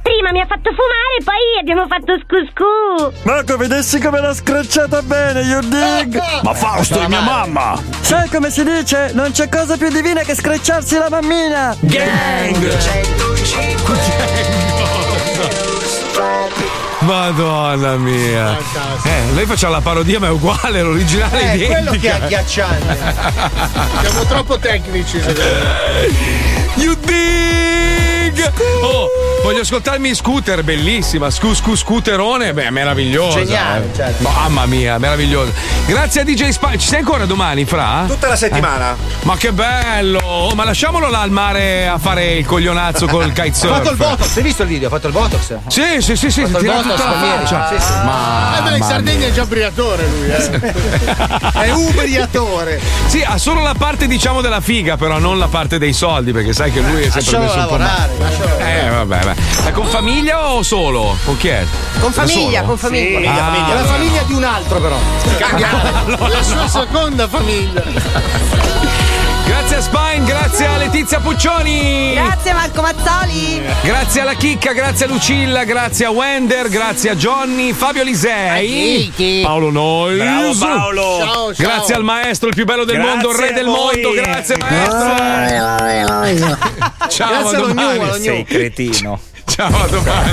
prima mi ha fatto fumare e poi abbiamo fatto scuscù. Moco, vedessi come l'ha screcciata bene, you dig! Ma Fausto è mia mamma! Sai come si dice? Non c'è cosa più divina che screcciarsi la mammina! Madonna mia. Eh, noi facciamo la parodia, ma è uguale, l'originale è Eh, quello che è identica. agghiacciante. Siamo troppo tecnici, secondo me. You Oh, voglio ascoltarmi Scooter, bellissima. Scu, scu, scooterone, beh, meravigliosa. Geniale, eh. certo. Mamma mia, meravigliosa. Grazie a DJ Spy. Ci sei ancora domani, Fra? Tutta la settimana. Eh, Ma che bello! Oh, ma lasciamolo là al mare a fare il coglionazzo col Ha kitesurf. fatto il botox, hai visto il video? Ha fatto il botox? Sì, sì, sì, sì, Ha fatto il botox tutta la palmieri. faccia. Sì, sì. Ma- Eh beh, in Sardegna è già briatore lui, eh. È ubriatore. Sì, ha solo la parte diciamo della figa, però non la parte dei soldi, perché sai che lui è sempre Lascialo messo un po' lavorare, male. Eh, vabbè, beh. È con famiglia o solo? Con chi è? Con Da famiglia, solo? con famiglia. Ah, È la famiglia di un altro, però. La sua seconda famiglia. Grazie a Spine, grazie a Letizia Puccioni. Grazie Marco Mazzoli. Grazie alla Chicca, grazie a Lucilla, grazie a Wender, grazie a Johnny, Fabio Lisei, Paolo Nois. Bravo Paolo. Ciao, ciao. Grazie al maestro, il più bello del Grazie mondo, il re del voi. mondo. Grazie maestro. Ciao, Grazie a domani. Gnu. Sei cretino. Ciao, a domani.